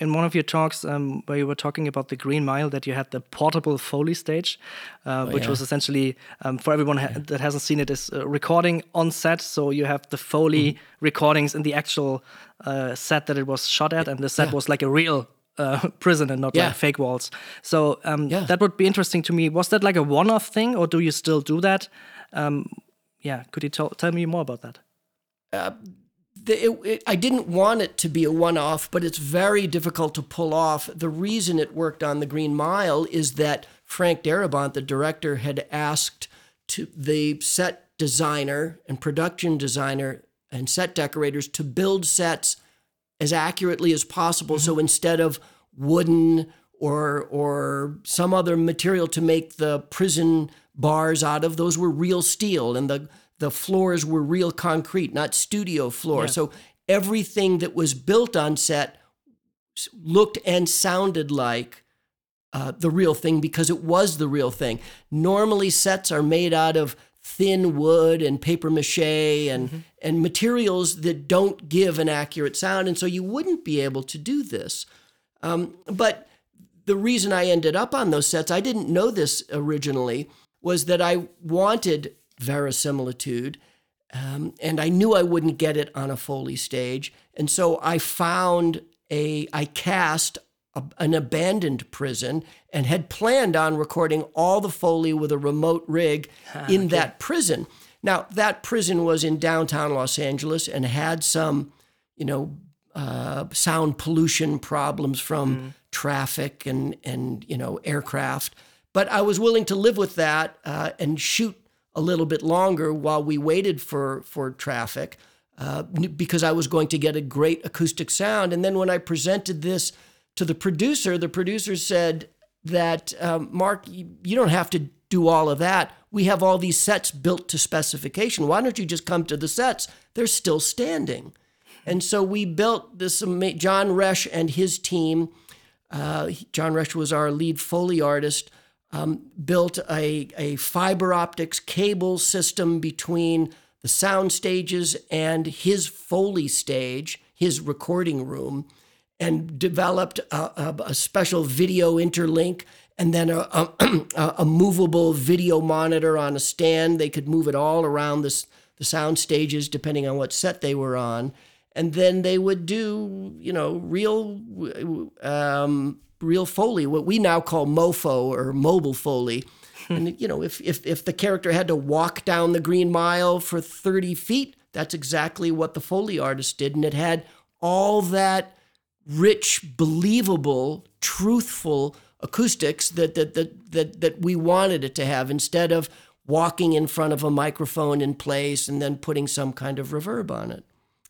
in one of your talks um, where you were talking about the Green Mile that you had the portable Foley stage, uh, oh, which yeah. was essentially um, for everyone ha- that hasn't seen it is uh, recording on set. So you have the Foley mm. recordings in the actual uh, set that it was shot at, and the set yeah. was like a real uh, <laughs> prison and not yeah. like fake walls. So um, yeah. that would be interesting to me. Was that like a one-off thing, or do you still do that? Um, yeah, could you tell tell me more about that? Uh, the, it, it, I didn't want it to be a one-off, but it's very difficult to pull off. The reason it worked on the Green Mile is that Frank Darabont, the director, had asked to the set designer and production designer and set decorators to build sets as accurately as possible. Mm-hmm. So instead of wooden or or some other material to make the prison bars out of, those were real steel, and the the floors were real concrete, not studio floor. Yeah. So everything that was built on set looked and sounded like uh, the real thing because it was the real thing. Normally, sets are made out of thin wood and paper mache and mm-hmm. and materials that don't give an accurate sound, and so you wouldn't be able to do this. Um, but the reason I ended up on those sets, I didn't know this originally, was that I wanted verisimilitude, um, and I knew I wouldn't get it on a Foley stage, and so I found a I cast a, an abandoned prison and had planned on recording all the Foley with a remote rig ah, in okay. that prison. Now, that prison was in downtown Los Angeles and had some, you know, uh, sound pollution problems from mm. traffic and, and, you know, aircraft. But I was willing to live with that uh, and shoot a little bit longer while we waited for, for traffic uh, because I was going to get a great acoustic sound. And then when I presented this to the producer, the producer said that, um, Mark, you, don't have to do all of that. We have all these sets built to specification. Why don't you just come to the sets? They're still standing. And so we built this, John Roesch and his team, uh, John Roesch was our lead Foley artist, um, built a, a fiber optics cable system between the sound stages and his Foley stage, his recording room and developed a, a, a special video interlink and then a, <clears throat> a, a, movable video monitor on a stand. They could move it all around this, the sound stages depending on what set they were on. And then they would do, you know, real, um, real foley, what we now call mofo or mobile foley. and you know, if, if if the character had to walk down the Green Mile for thirty feet, that's exactly what the foley artist did, and it had all that rich, believable, truthful acoustics that that that that, that we wanted it to have instead of walking in front of a microphone in place and then putting some kind of reverb on it.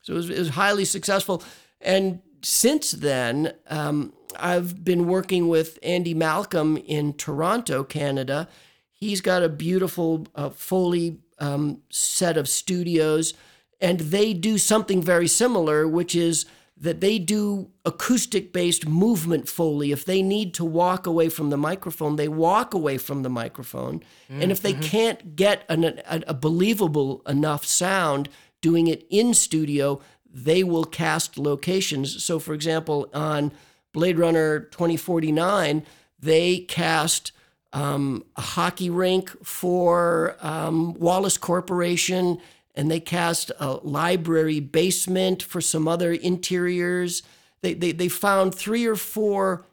So it was, it was highly successful. And since then, um, I've been working with Andy Malcolm in Toronto, Canada. He's got a beautiful uh, Foley um, set of studios, and they do something very similar, which is that they do acoustic based movement Foley. If they need to walk away from the microphone, they walk away from the microphone. Mm-hmm. And if they can't get an, a, a believable enough sound doing it in studio, they will cast locations. So, for example, on Blade Runner 2049, they cast um, a hockey rink for um, Wallace Corporation and they cast a library basement for some other interiors. They, they, they found three or four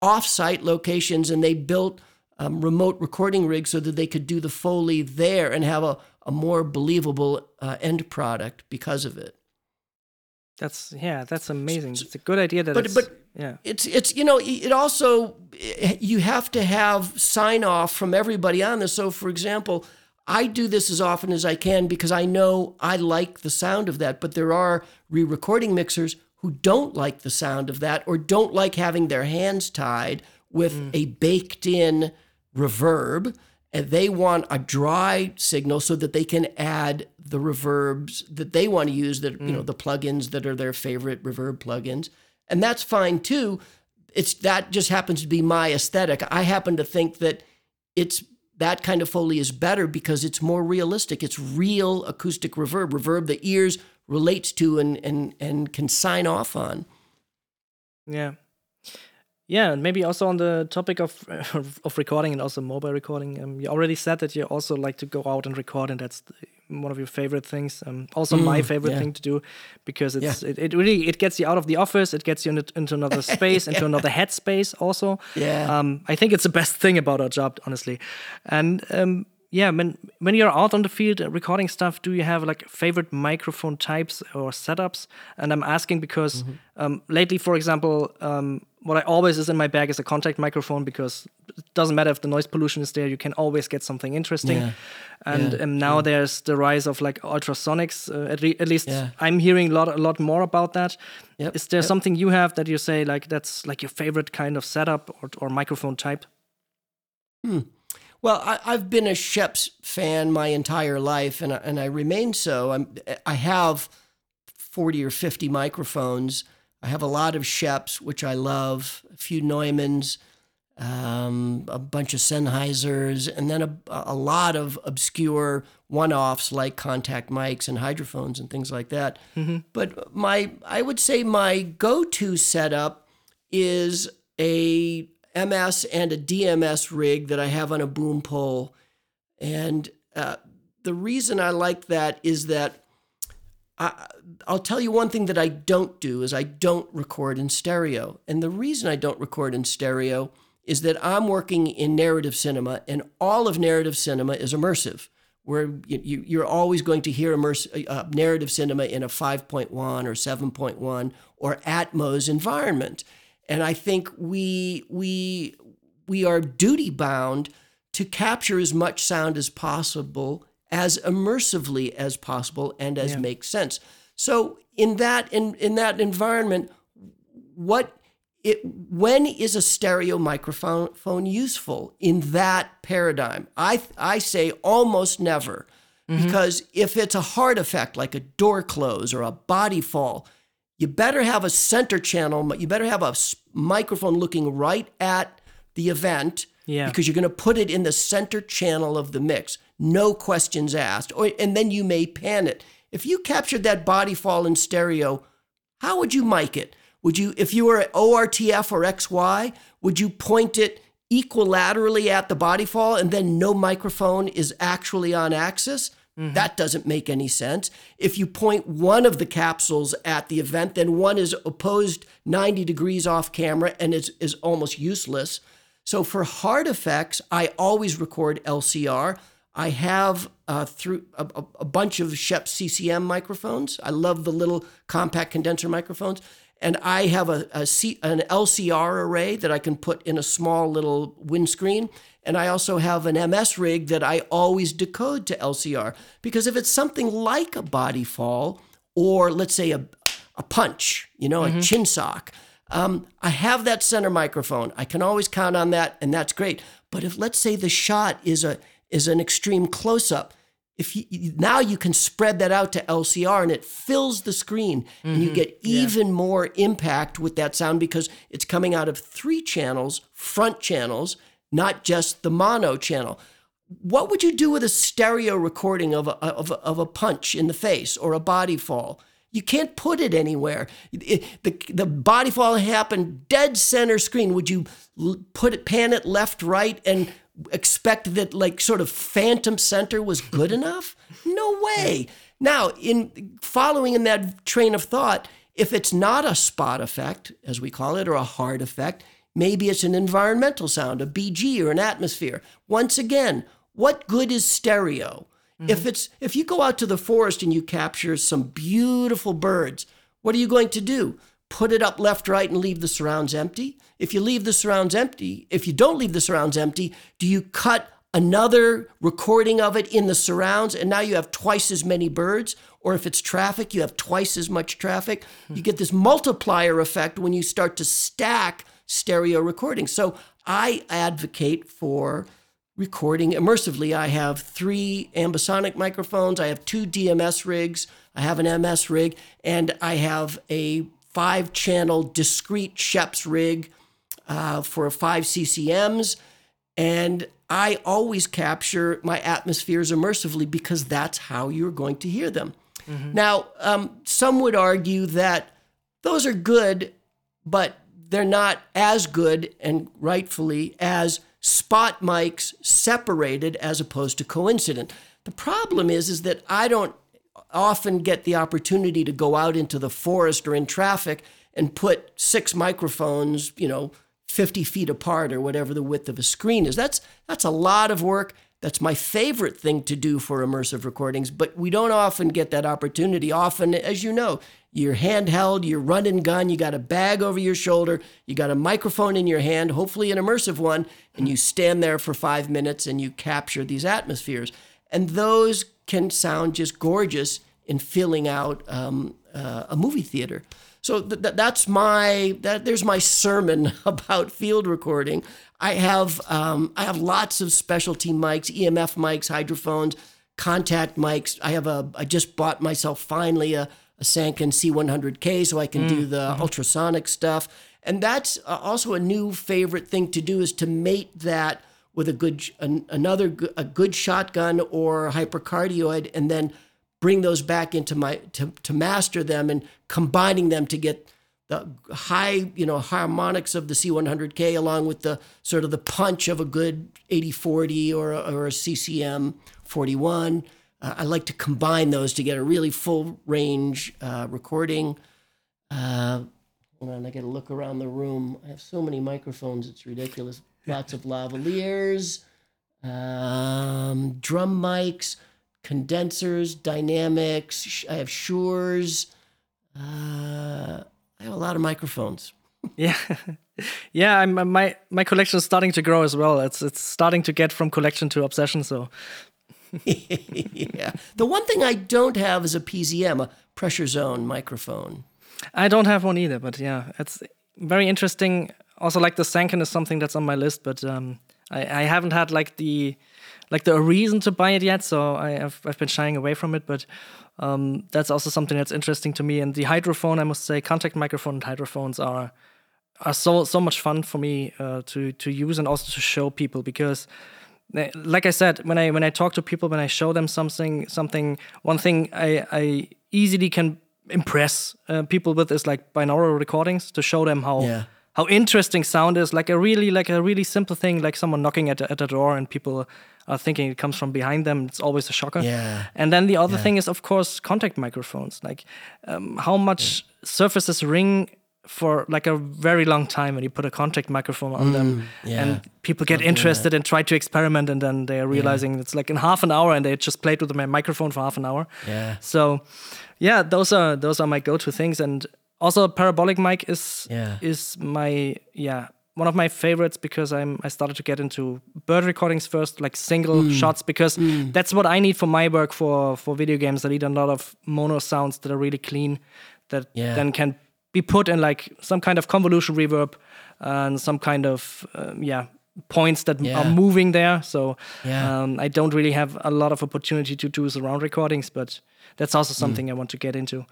off-site locations and they built um, remote recording rigs so that they could do the Foley there and have a, a more believable uh, end product because of it. That's yeah, that's amazing. It's a good idea that but, it's, but yeah. It's it's you know it also you have to have sign off from everybody on this. So for example, I do this as often as I can because I know I like the sound of that, but there are re-recording mixers who don't like the sound of that or don't like having their hands tied with mm. a baked in reverb and they want a dry signal so that they can add the reverbs that they want to use that mm. you know mm. the plugins that are their favorite reverb plugins and that's fine too it's that just happens to be my aesthetic i happen to think that it's that kind of foley is better because it's more realistic. It's real acoustic reverb reverb the ears relates to and and and can sign off on. Yeah yeah, and maybe also on the topic of <laughs> of recording and also mobile recording. Um, you already said that you also like to go out and record, and that's one of your favorite things. Um, also mm, my favorite yeah. thing to do because it's yeah. it, it, really it gets you out of the office, it gets you into, into another <laughs> space, yeah. into another headspace. Also, yeah. Um, I think it's the best thing about our job, honestly. And um, yeah, when when you're out on the field recording stuff, do you have like favorite microphone types or setups? And I'm asking because mm -hmm. lately, for example um, what I always is in my bag is a contact microphone because it doesn't matter if the noise pollution is there, you can always get something interesting. Yeah. And yeah. Um, now yeah. there's the rise of like ultrasonics. Uh, at, at, least I'm hearing a lot, a lot more about that. Yep. Is there yep. something you have that you say like that's like your favorite kind of setup or, or microphone type? Hmm. Well, I, have been a Schoeps fan my entire life, and and I remain so. I'm I have forty or fifty microphones I have a lot of Schoeps, which I love, a few Neumanns, um, a bunch of Sennheisers, and then a, a lot of obscure one-offs like contact mics and hydrophones and things like that. Mm-hmm. But my, I would say my go-to setup is a MS and a DMS rig that I have on a boom pole, and uh, the reason I like that is that I, will tell you one thing that I don't do is I don't record in stereo. And the reason I don't record in stereo is that I'm working in narrative cinema, and all of narrative cinema is immersive, where you, you're always going to hear immerse, uh, narrative cinema in a 5.1 or 7.1 or Atmos environment. And I think we we we are duty bound to capture as much sound as possible as immersively as possible and as yeah. makes sense. So in that in, in that environment, what it when is a stereo microphone useful in that paradigm? I I say almost never. Mm-hmm. Because if it's a hard effect like a door close or a body fall, you better have a center channel, you better have a microphone looking right at the event yeah. because you're going to put it in the center channel of the mix no questions asked, or, and then you may pan it. If you captured that body fall in stereo, how would you mic it? Would you, if you were at ORTF or XY, would you point it equilaterally at the body fall and then no microphone is actually on axis? Mm-hmm. That doesn't make any sense. If you point one of the capsules at the event, then one is opposed 90 degrees off camera and is, is almost useless. So for hard effects, I always record LCR. I have uh, through a, a, bunch of Schoeps CCM microphones. I love the little compact condenser microphones. And I have a, a C, an LCR array that I can put in a small little windscreen. And I also have an MS rig that I always decode to LCR. Because if it's something like a body fall or let's say a, a punch, you know, a chin sock. Um, I have that center microphone. I can always count on that, and that's great. But if let's say the shot is a is an extreme close up, if you, now you can spread that out to LCR and it fills the screen, and you mm-hmm. get even more impact with that sound because it's coming out of three channels, front channels, not just the mono channel. What would you do with a stereo recording of a, of a, of a punch in the face or a body fall? You can't put it anywhere. It- the, the body fall happened dead center screen. Would you put it, pan it left, right, and expect that like sort of phantom center was good <laughs> enough? No way. Now, in following in that train of thought, if it's not a spot effect, as we call it, or a hard effect, maybe it's an environmental sound, a BG or an atmosphere. Once again, what good is stereo? Mm-hmm. If it's if you go out to the forest and you capture some beautiful birds, what are you going to do? Put it up left, right, and leave the surrounds empty? If you leave the surrounds empty, if you don't leave the surrounds empty, do you cut another recording of it in the surrounds and now you have twice as many birds? Or if it's traffic, you have twice as much traffic. You get this multiplier effect when you start to stack stereo recordings. So I advocate for recording immersively. I have three ambisonic microphones, I have two DMS rigs, I have an MS rig, and I have a five channel discrete Schoeps rig uh, for five CCMs. And I always capture my atmospheres immersively because that's how you're going to hear them. Now, um, some would argue that those are good, but they're not as good and rightfully as spot mics separated as opposed to coincident. The problem is is that I don't often get the opportunity to go out into the forest or in traffic and put six microphones, you know, 50 feet apart or whatever the width of a screen is. That's that's a lot of work. That's my favorite thing to do for immersive recordings, but we don't often get that opportunity. Often, as you know, you're handheld, you're run and gun, you got a bag over your shoulder, you got a microphone in your hand, hopefully an immersive one, and you stand there for five minutes and you capture these atmospheres. And those can sound just gorgeous in filling out um, uh, a movie theater. So th- th- that's my that there's my sermon <laughs> about field recording. I have um, I have lots of specialty mics, EMF mics, hydrophones, contact mics. I have a I just bought myself finally a, a Sanken C100K so I can do the ultrasonic stuff. And that's uh, also a new favorite thing to do is to mate that with a good an, another a good shotgun or hypercardioid and then bring those back into my to, to master them and combining them to get the high you know harmonics of the C100K along with the sort of the punch of a good 8040 or a, or a CCM 41. Uh, I like to combine those to get a really full range uh, recording. Uh, hold on, I got to look around the room. I have so many microphones, it's ridiculous. Lots of lavaliers, um, drum mics, condensers, dynamics. I have Shures. Uh, I have a lot of microphones. <laughs> Yeah, yeah. I'm my my collection is starting to grow as well. It's it's starting to get from collection to obsession. So yeah. The one thing I don't have is a PZM, a pressure zone microphone. I don't have one either. But yeah, it's very interesting. Also, like the Sanken is something that's on my list, but um, I I haven't had like the like the reason to buy it yet. So I have I've been shying away from it, but. Um, that's also something that's interesting to me. And the hydrophone, I must say, contact microphone and hydrophones are are so so much fun for me uh, to to use and also to show people because uh, like I said when I when I talk to people when I show them something something one thing I I easily can impress uh, people with is like binaural recordings to show them how Yeah. How interesting sound is like a really like a really simple thing like someone knocking at, a- at a door and people are thinking it comes from behind them it's always a shocker. Yeah. and then the other thing is of course contact microphones. Like um, how much surfaces ring for like a very long time when you put a contact microphone on them. Mm, yeah. and people get interested and try to experiment and then they're realizing it's like in half an hour and they just played with my microphone for half an hour. Yeah. so yeah those are those are my go-to things. And also a parabolic mic is Yeah. is my yeah one of my favorites because I'm I started to get into bird recordings first, like single Hmm. shots, because that's what I need for my work for for video games. I need a lot of mono sounds that are really clean, that Yeah. then can be put in like some kind of convolution reverb and some kind of um, yeah points that Yeah. are moving there. So Yeah. um, I don't really have a lot of opportunity to do surround recordings, but that's also Hmm. something I want to get into.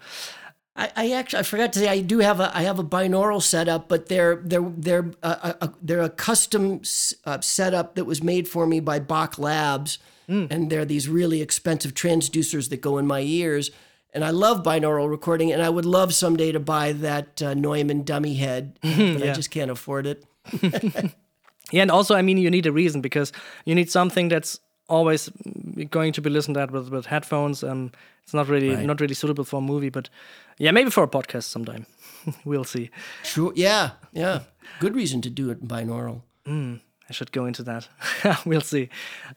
I, I actually I forgot to say I do have a I have a binaural setup, but they're they're they're a, a, a- they're a custom uh, setup that was made for me by Bach Labs, and they're these really expensive transducers that go in my ears. And I love binaural recording, and I would love someday to buy that uh, Neumann dummy head, <laughs> but I just can't afford it. <laughs> <laughs> Yeah, and also, I mean, you need a reason because you need something that's always mm, going to be listened at with, with headphones. Um, it's not really Right. not really suitable for a movie, but yeah, maybe for a podcast sometime. <laughs> we'll see. Sure, yeah, yeah, good reason to do it in binaural. I should go into that. <laughs> we'll see.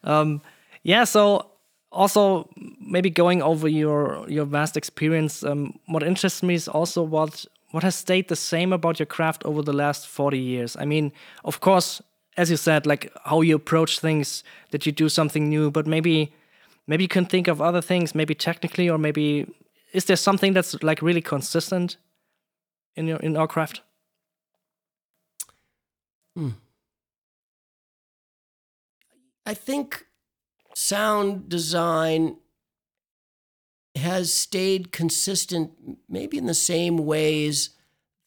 Um, yeah, so also maybe going over your your vast experience. Um, what interests me is also what what has stayed the same about your craft over the last forty years. I mean, of course, as you said, like how you approach things, that you do something new, but maybe maybe you can think of other things, maybe technically, or maybe is there something that's like really consistent in your in our craft? Hmm. I think sound design has stayed consistent, maybe in the same ways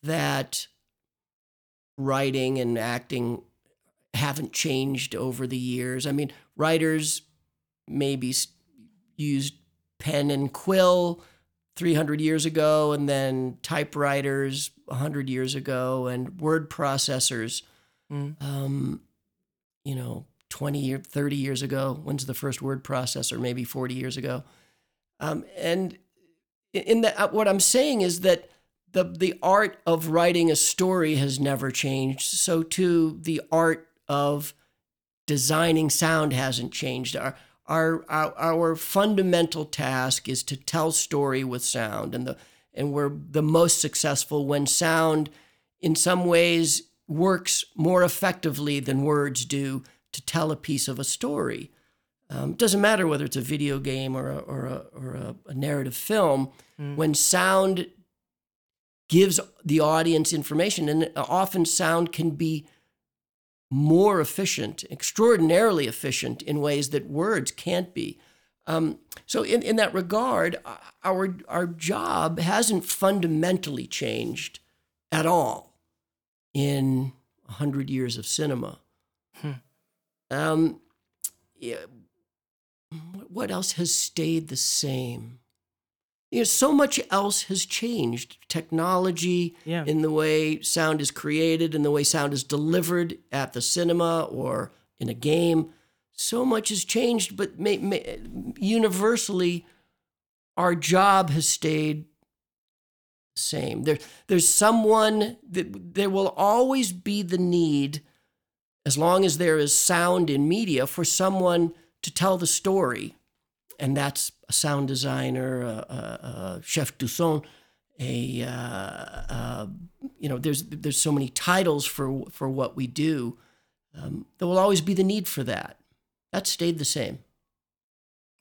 that writing and acting haven't changed over the years. I mean, writers maybe used pen and quill 300 years ago, and then typewriters 100 years ago, and word processors um, you know, 20 or 30 years ago. When's the first word processor? Maybe 40 years ago. Um, and in that, uh, what I'm saying is that the the art of writing a story has never changed. So too, the art of designing sound hasn't changed. Our our our, our fundamental task is to tell story with sound, and the and we're the most successful when sound, in some ways, works more effectively than words do to tell a piece of a story. Um, doesn't matter whether it's a video game or a, or a, or a, a narrative film. When sound gives the audience information, and often sound can be more efficient, extraordinarily efficient in ways that words can't be. Um, so, in, in that regard, uh, our, our job hasn't fundamentally changed at all in 100 years of cinema. Um, yeah, what else has stayed the same? You know, so much else has changed. Technology, Yeah. in the way sound is created, in the way sound is delivered at the cinema or in a game. So much has changed, but may, may, universally, our job has stayed the same. There, there's someone that there will always be the need, as long as there is sound in media, for someone to tell the story and that's a sound designer, a, a, a chef du son, a uh, uh, you know, there's there's so many titles for for what we do. Um, there will always be the need for that. That stayed the same.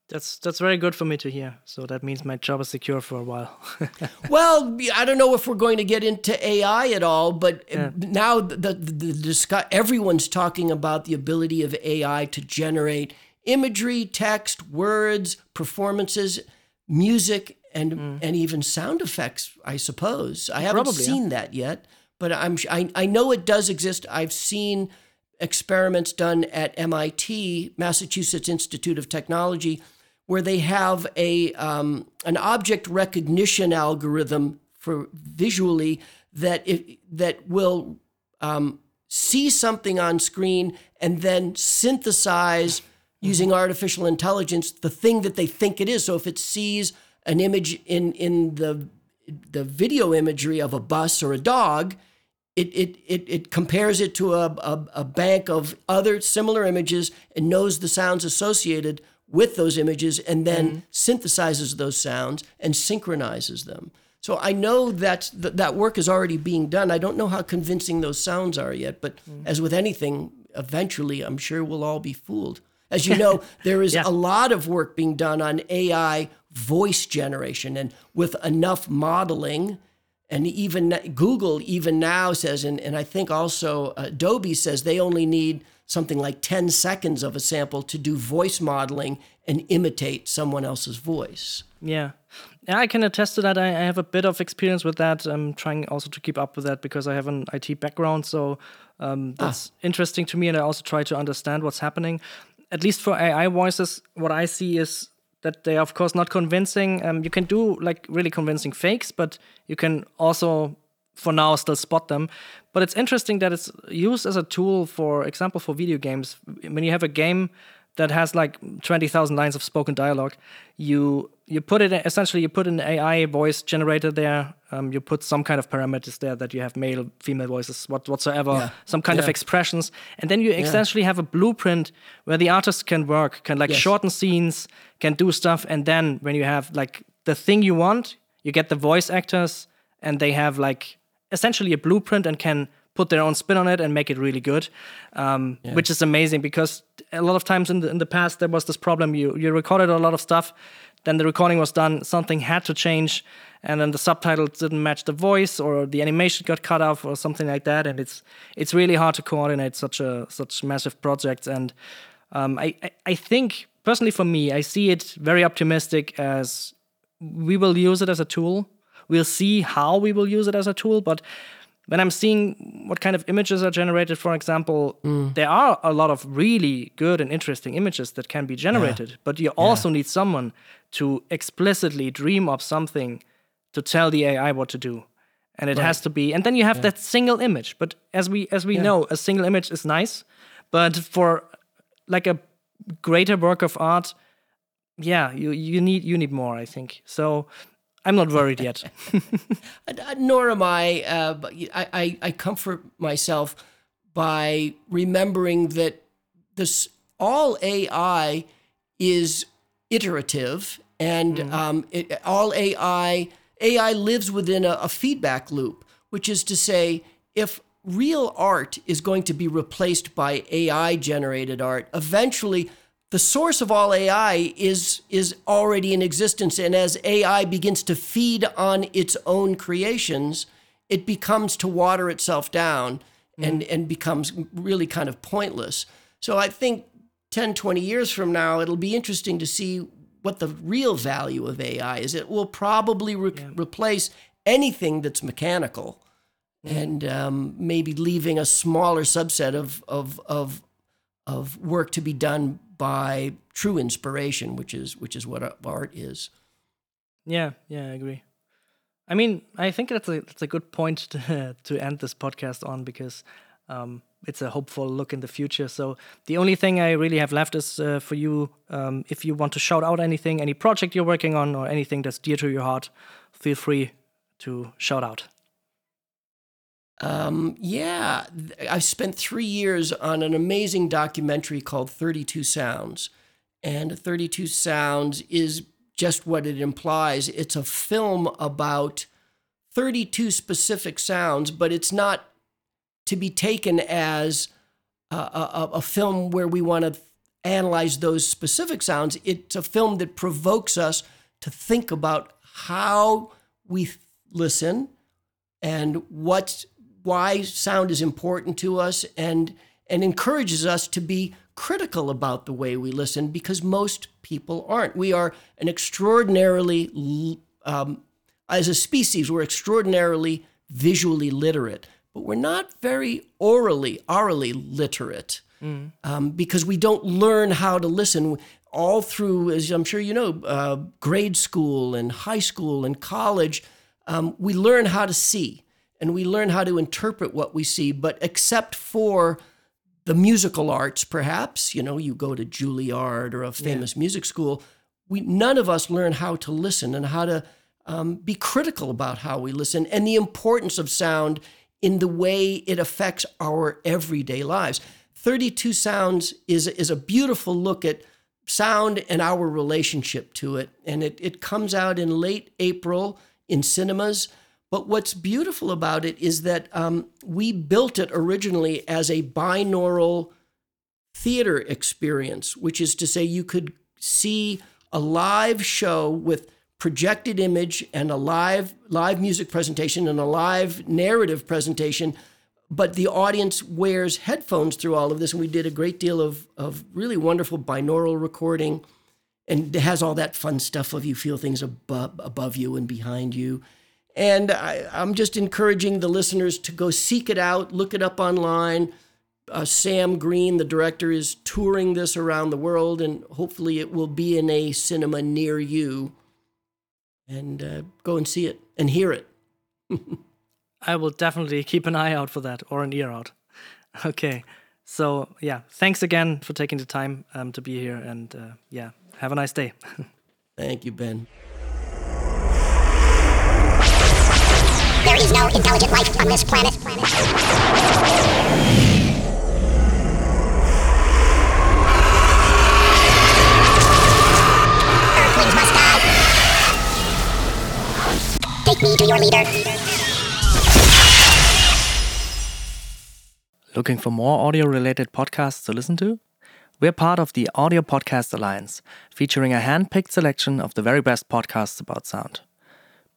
That's that's very good for me to hear. So that means my job is secure for a while. <laughs> Well, I don't know if we're going to get into AI at all, but Yeah. now the, the, the discuss, everyone's talking about the ability of AI to generate imagery, text, words, performances, music, and and even sound effects. I suppose I haven't Mm. Probably, yeah. seen that yet, but I'm I, I know it does exist. I've seen experiments done at MIT, Massachusetts Institute of Technology, where they have a um, an object recognition algorithm for visually that it, that will um, see something on screen and then synthesize using artificial intelligence the thing that they think it is. So if it sees an image in in the the video imagery of a bus or a dog, it it it, it compares it to a, a, a bank of other similar images and knows the sounds associated with those images and then synthesizes those sounds and synchronizes them. So I know that th- that work is already being done. I don't know how convincing those sounds are yet, but mm. as with anything, eventually I'm sure we'll all be fooled. As you know, <laughs> there is yeah. a lot of work being done on AI voice generation, and with enough modeling, and even Google even now says, and, and I think also Adobe says they only need something like 10 seconds of a sample to do voice modeling and imitate someone else's voice. Yeah. Yeah, I can attest to that. I, I have a bit of experience with that. I'm trying also to keep up with that because I have an IT background. So um, ah. that's ah. interesting to me. And I also try to understand what's happening. At least for AI voices, what I see is that they are, of course, not convincing. Um, you can do like really convincing fakes, but you can also for now still spot them. But it's interesting that it's used as a tool, for example, for video games. When you have a game that has like 20,000 lines of spoken dialogue, you you put it essentially you put an AI voice generator there. Um, you put some kind of parameters there that you have male, female voices, what whatsoever, yeah. some kind yeah. of expressions, and then you yeah. essentially have a blueprint where the artist can work, can like yes. shorten scenes, can do stuff, and then when you have like the thing you want, you get the voice actors, and they have like essentially a blueprint and can put their own spin on it and make it really good, um, yeah. which is amazing because a lot of times in the, in the past there was this problem. You you recorded a lot of stuff, then the recording was done, something had to change, and then the subtitles didn't match the voice or the animation got cut off or something like that, and it's it's really hard to coordinate such a such massive projects. And um, I, I I think personally for me, I see it very optimistic as we will use it as a tool We'll see how we will use it as a tool, but when I'm seeing what kind of images are generated, for example, mm. there are a lot of really good and interesting images that can be generated, yeah. but you also yeah. need someone to explicitly dream up something to tell the AI what to do. And it right. has to be, and then you have yeah. that single image. But as we as we know, a single image is nice, but for like a greater work of art, yeah, you you need you need more. I think so. I'm not worried yet. <laughs> Nor am I. Uh, but I, I, I comfort myself by remembering that this all AI is iterative, and mm. um, it, all AI AI lives within a, a feedback loop, which is to say, if real art is going to be replaced by AI generated art, eventually the source of all AI is, is already in existence. And as AI begins to feed on its own creations, it becomes to water itself down and, mm. and becomes really kind of pointless. So I think 10, 20 years from now, it'll be interesting to see what the real value of AI is. It will probably re- yeah. replace anything that's mechanical mm. and um, maybe leaving a smaller subset of, of, of, of work to be done by true inspiration, which is which is what art is. Yeah, yeah, I agree. I mean, I think that's a that's a good point to <laughs> to end this podcast on because um, it's a hopeful look in the future. So the only thing I really have left is uh, for you, um, if you want to shout out anything, any project you're working on, or anything that's dear to your heart, feel free to shout out. Um, yeah, I spent three years on an amazing documentary called 32 Sounds. And 32 Sounds is just what it implies. It's a film about 32 specific sounds, but it's not to be taken as a, a, a film where we want to analyze those specific sounds. It's a film that provokes us to think about how we listen and what why sound is important to us and and encourages us to be critical about the way we listen because most people aren't. We are an extraordinarily, um, as a species, we're extraordinarily visually literate, but we're not very aurally, aurally literate mm. um, because we don't learn how to listen all through, as I'm sure you know, uh, grade school and high school and college. Um, we learn how to see and we learn how to interpret what we see. But except for the musical arts, perhaps, you know, you go to Juilliard or a famous yeah. music school, we none of us learn how to listen and how to um, be critical about how we listen and the importance of sound in the way it affects our everyday lives. 32 Sounds is, is a beautiful look at sound and our relationship to it. And it, it comes out in late April in cinemas. But what's beautiful about it is that um, we built it originally as a binaural theater experience, which is to say, you could see a live show with projected image and a live live music presentation and a live narrative presentation but the audience wears headphones through all of this and we did a great deal of, of really wonderful binaural recording and it has all that fun stuff of you feel things above, above you and behind you and I, i'm just encouraging the listeners to go seek it out look it up online uh, Sam Green, the director, is touring this around the world, and hopefully it will be in a cinema near you. And uh, go and see it and hear it. <laughs> I will definitely keep an eye out for that or an ear out. <laughs> Okay. So, yeah, thanks again for taking the time um, to be here. And uh, yeah, have a nice day. <laughs> Thank you, Ben. There is no intelligent life on this planet. Earthlings must die. Take me to your leader. Looking for more audio related podcasts to listen to? We're part of the Audio Podcast Alliance, featuring a hand picked selection of the very best podcasts about sound.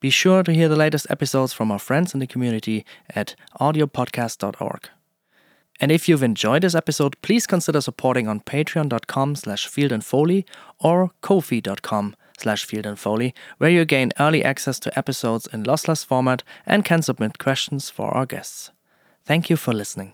Be sure to hear the latest episodes from our friends in the community at audiopodcast.org. And if you've enjoyed this episode, please consider supporting on patreon.com slash fieldandfoley or ko-fi.com slash fieldandfoley, where you gain early access to episodes in lossless format and can submit questions for our guests. Thank you for listening.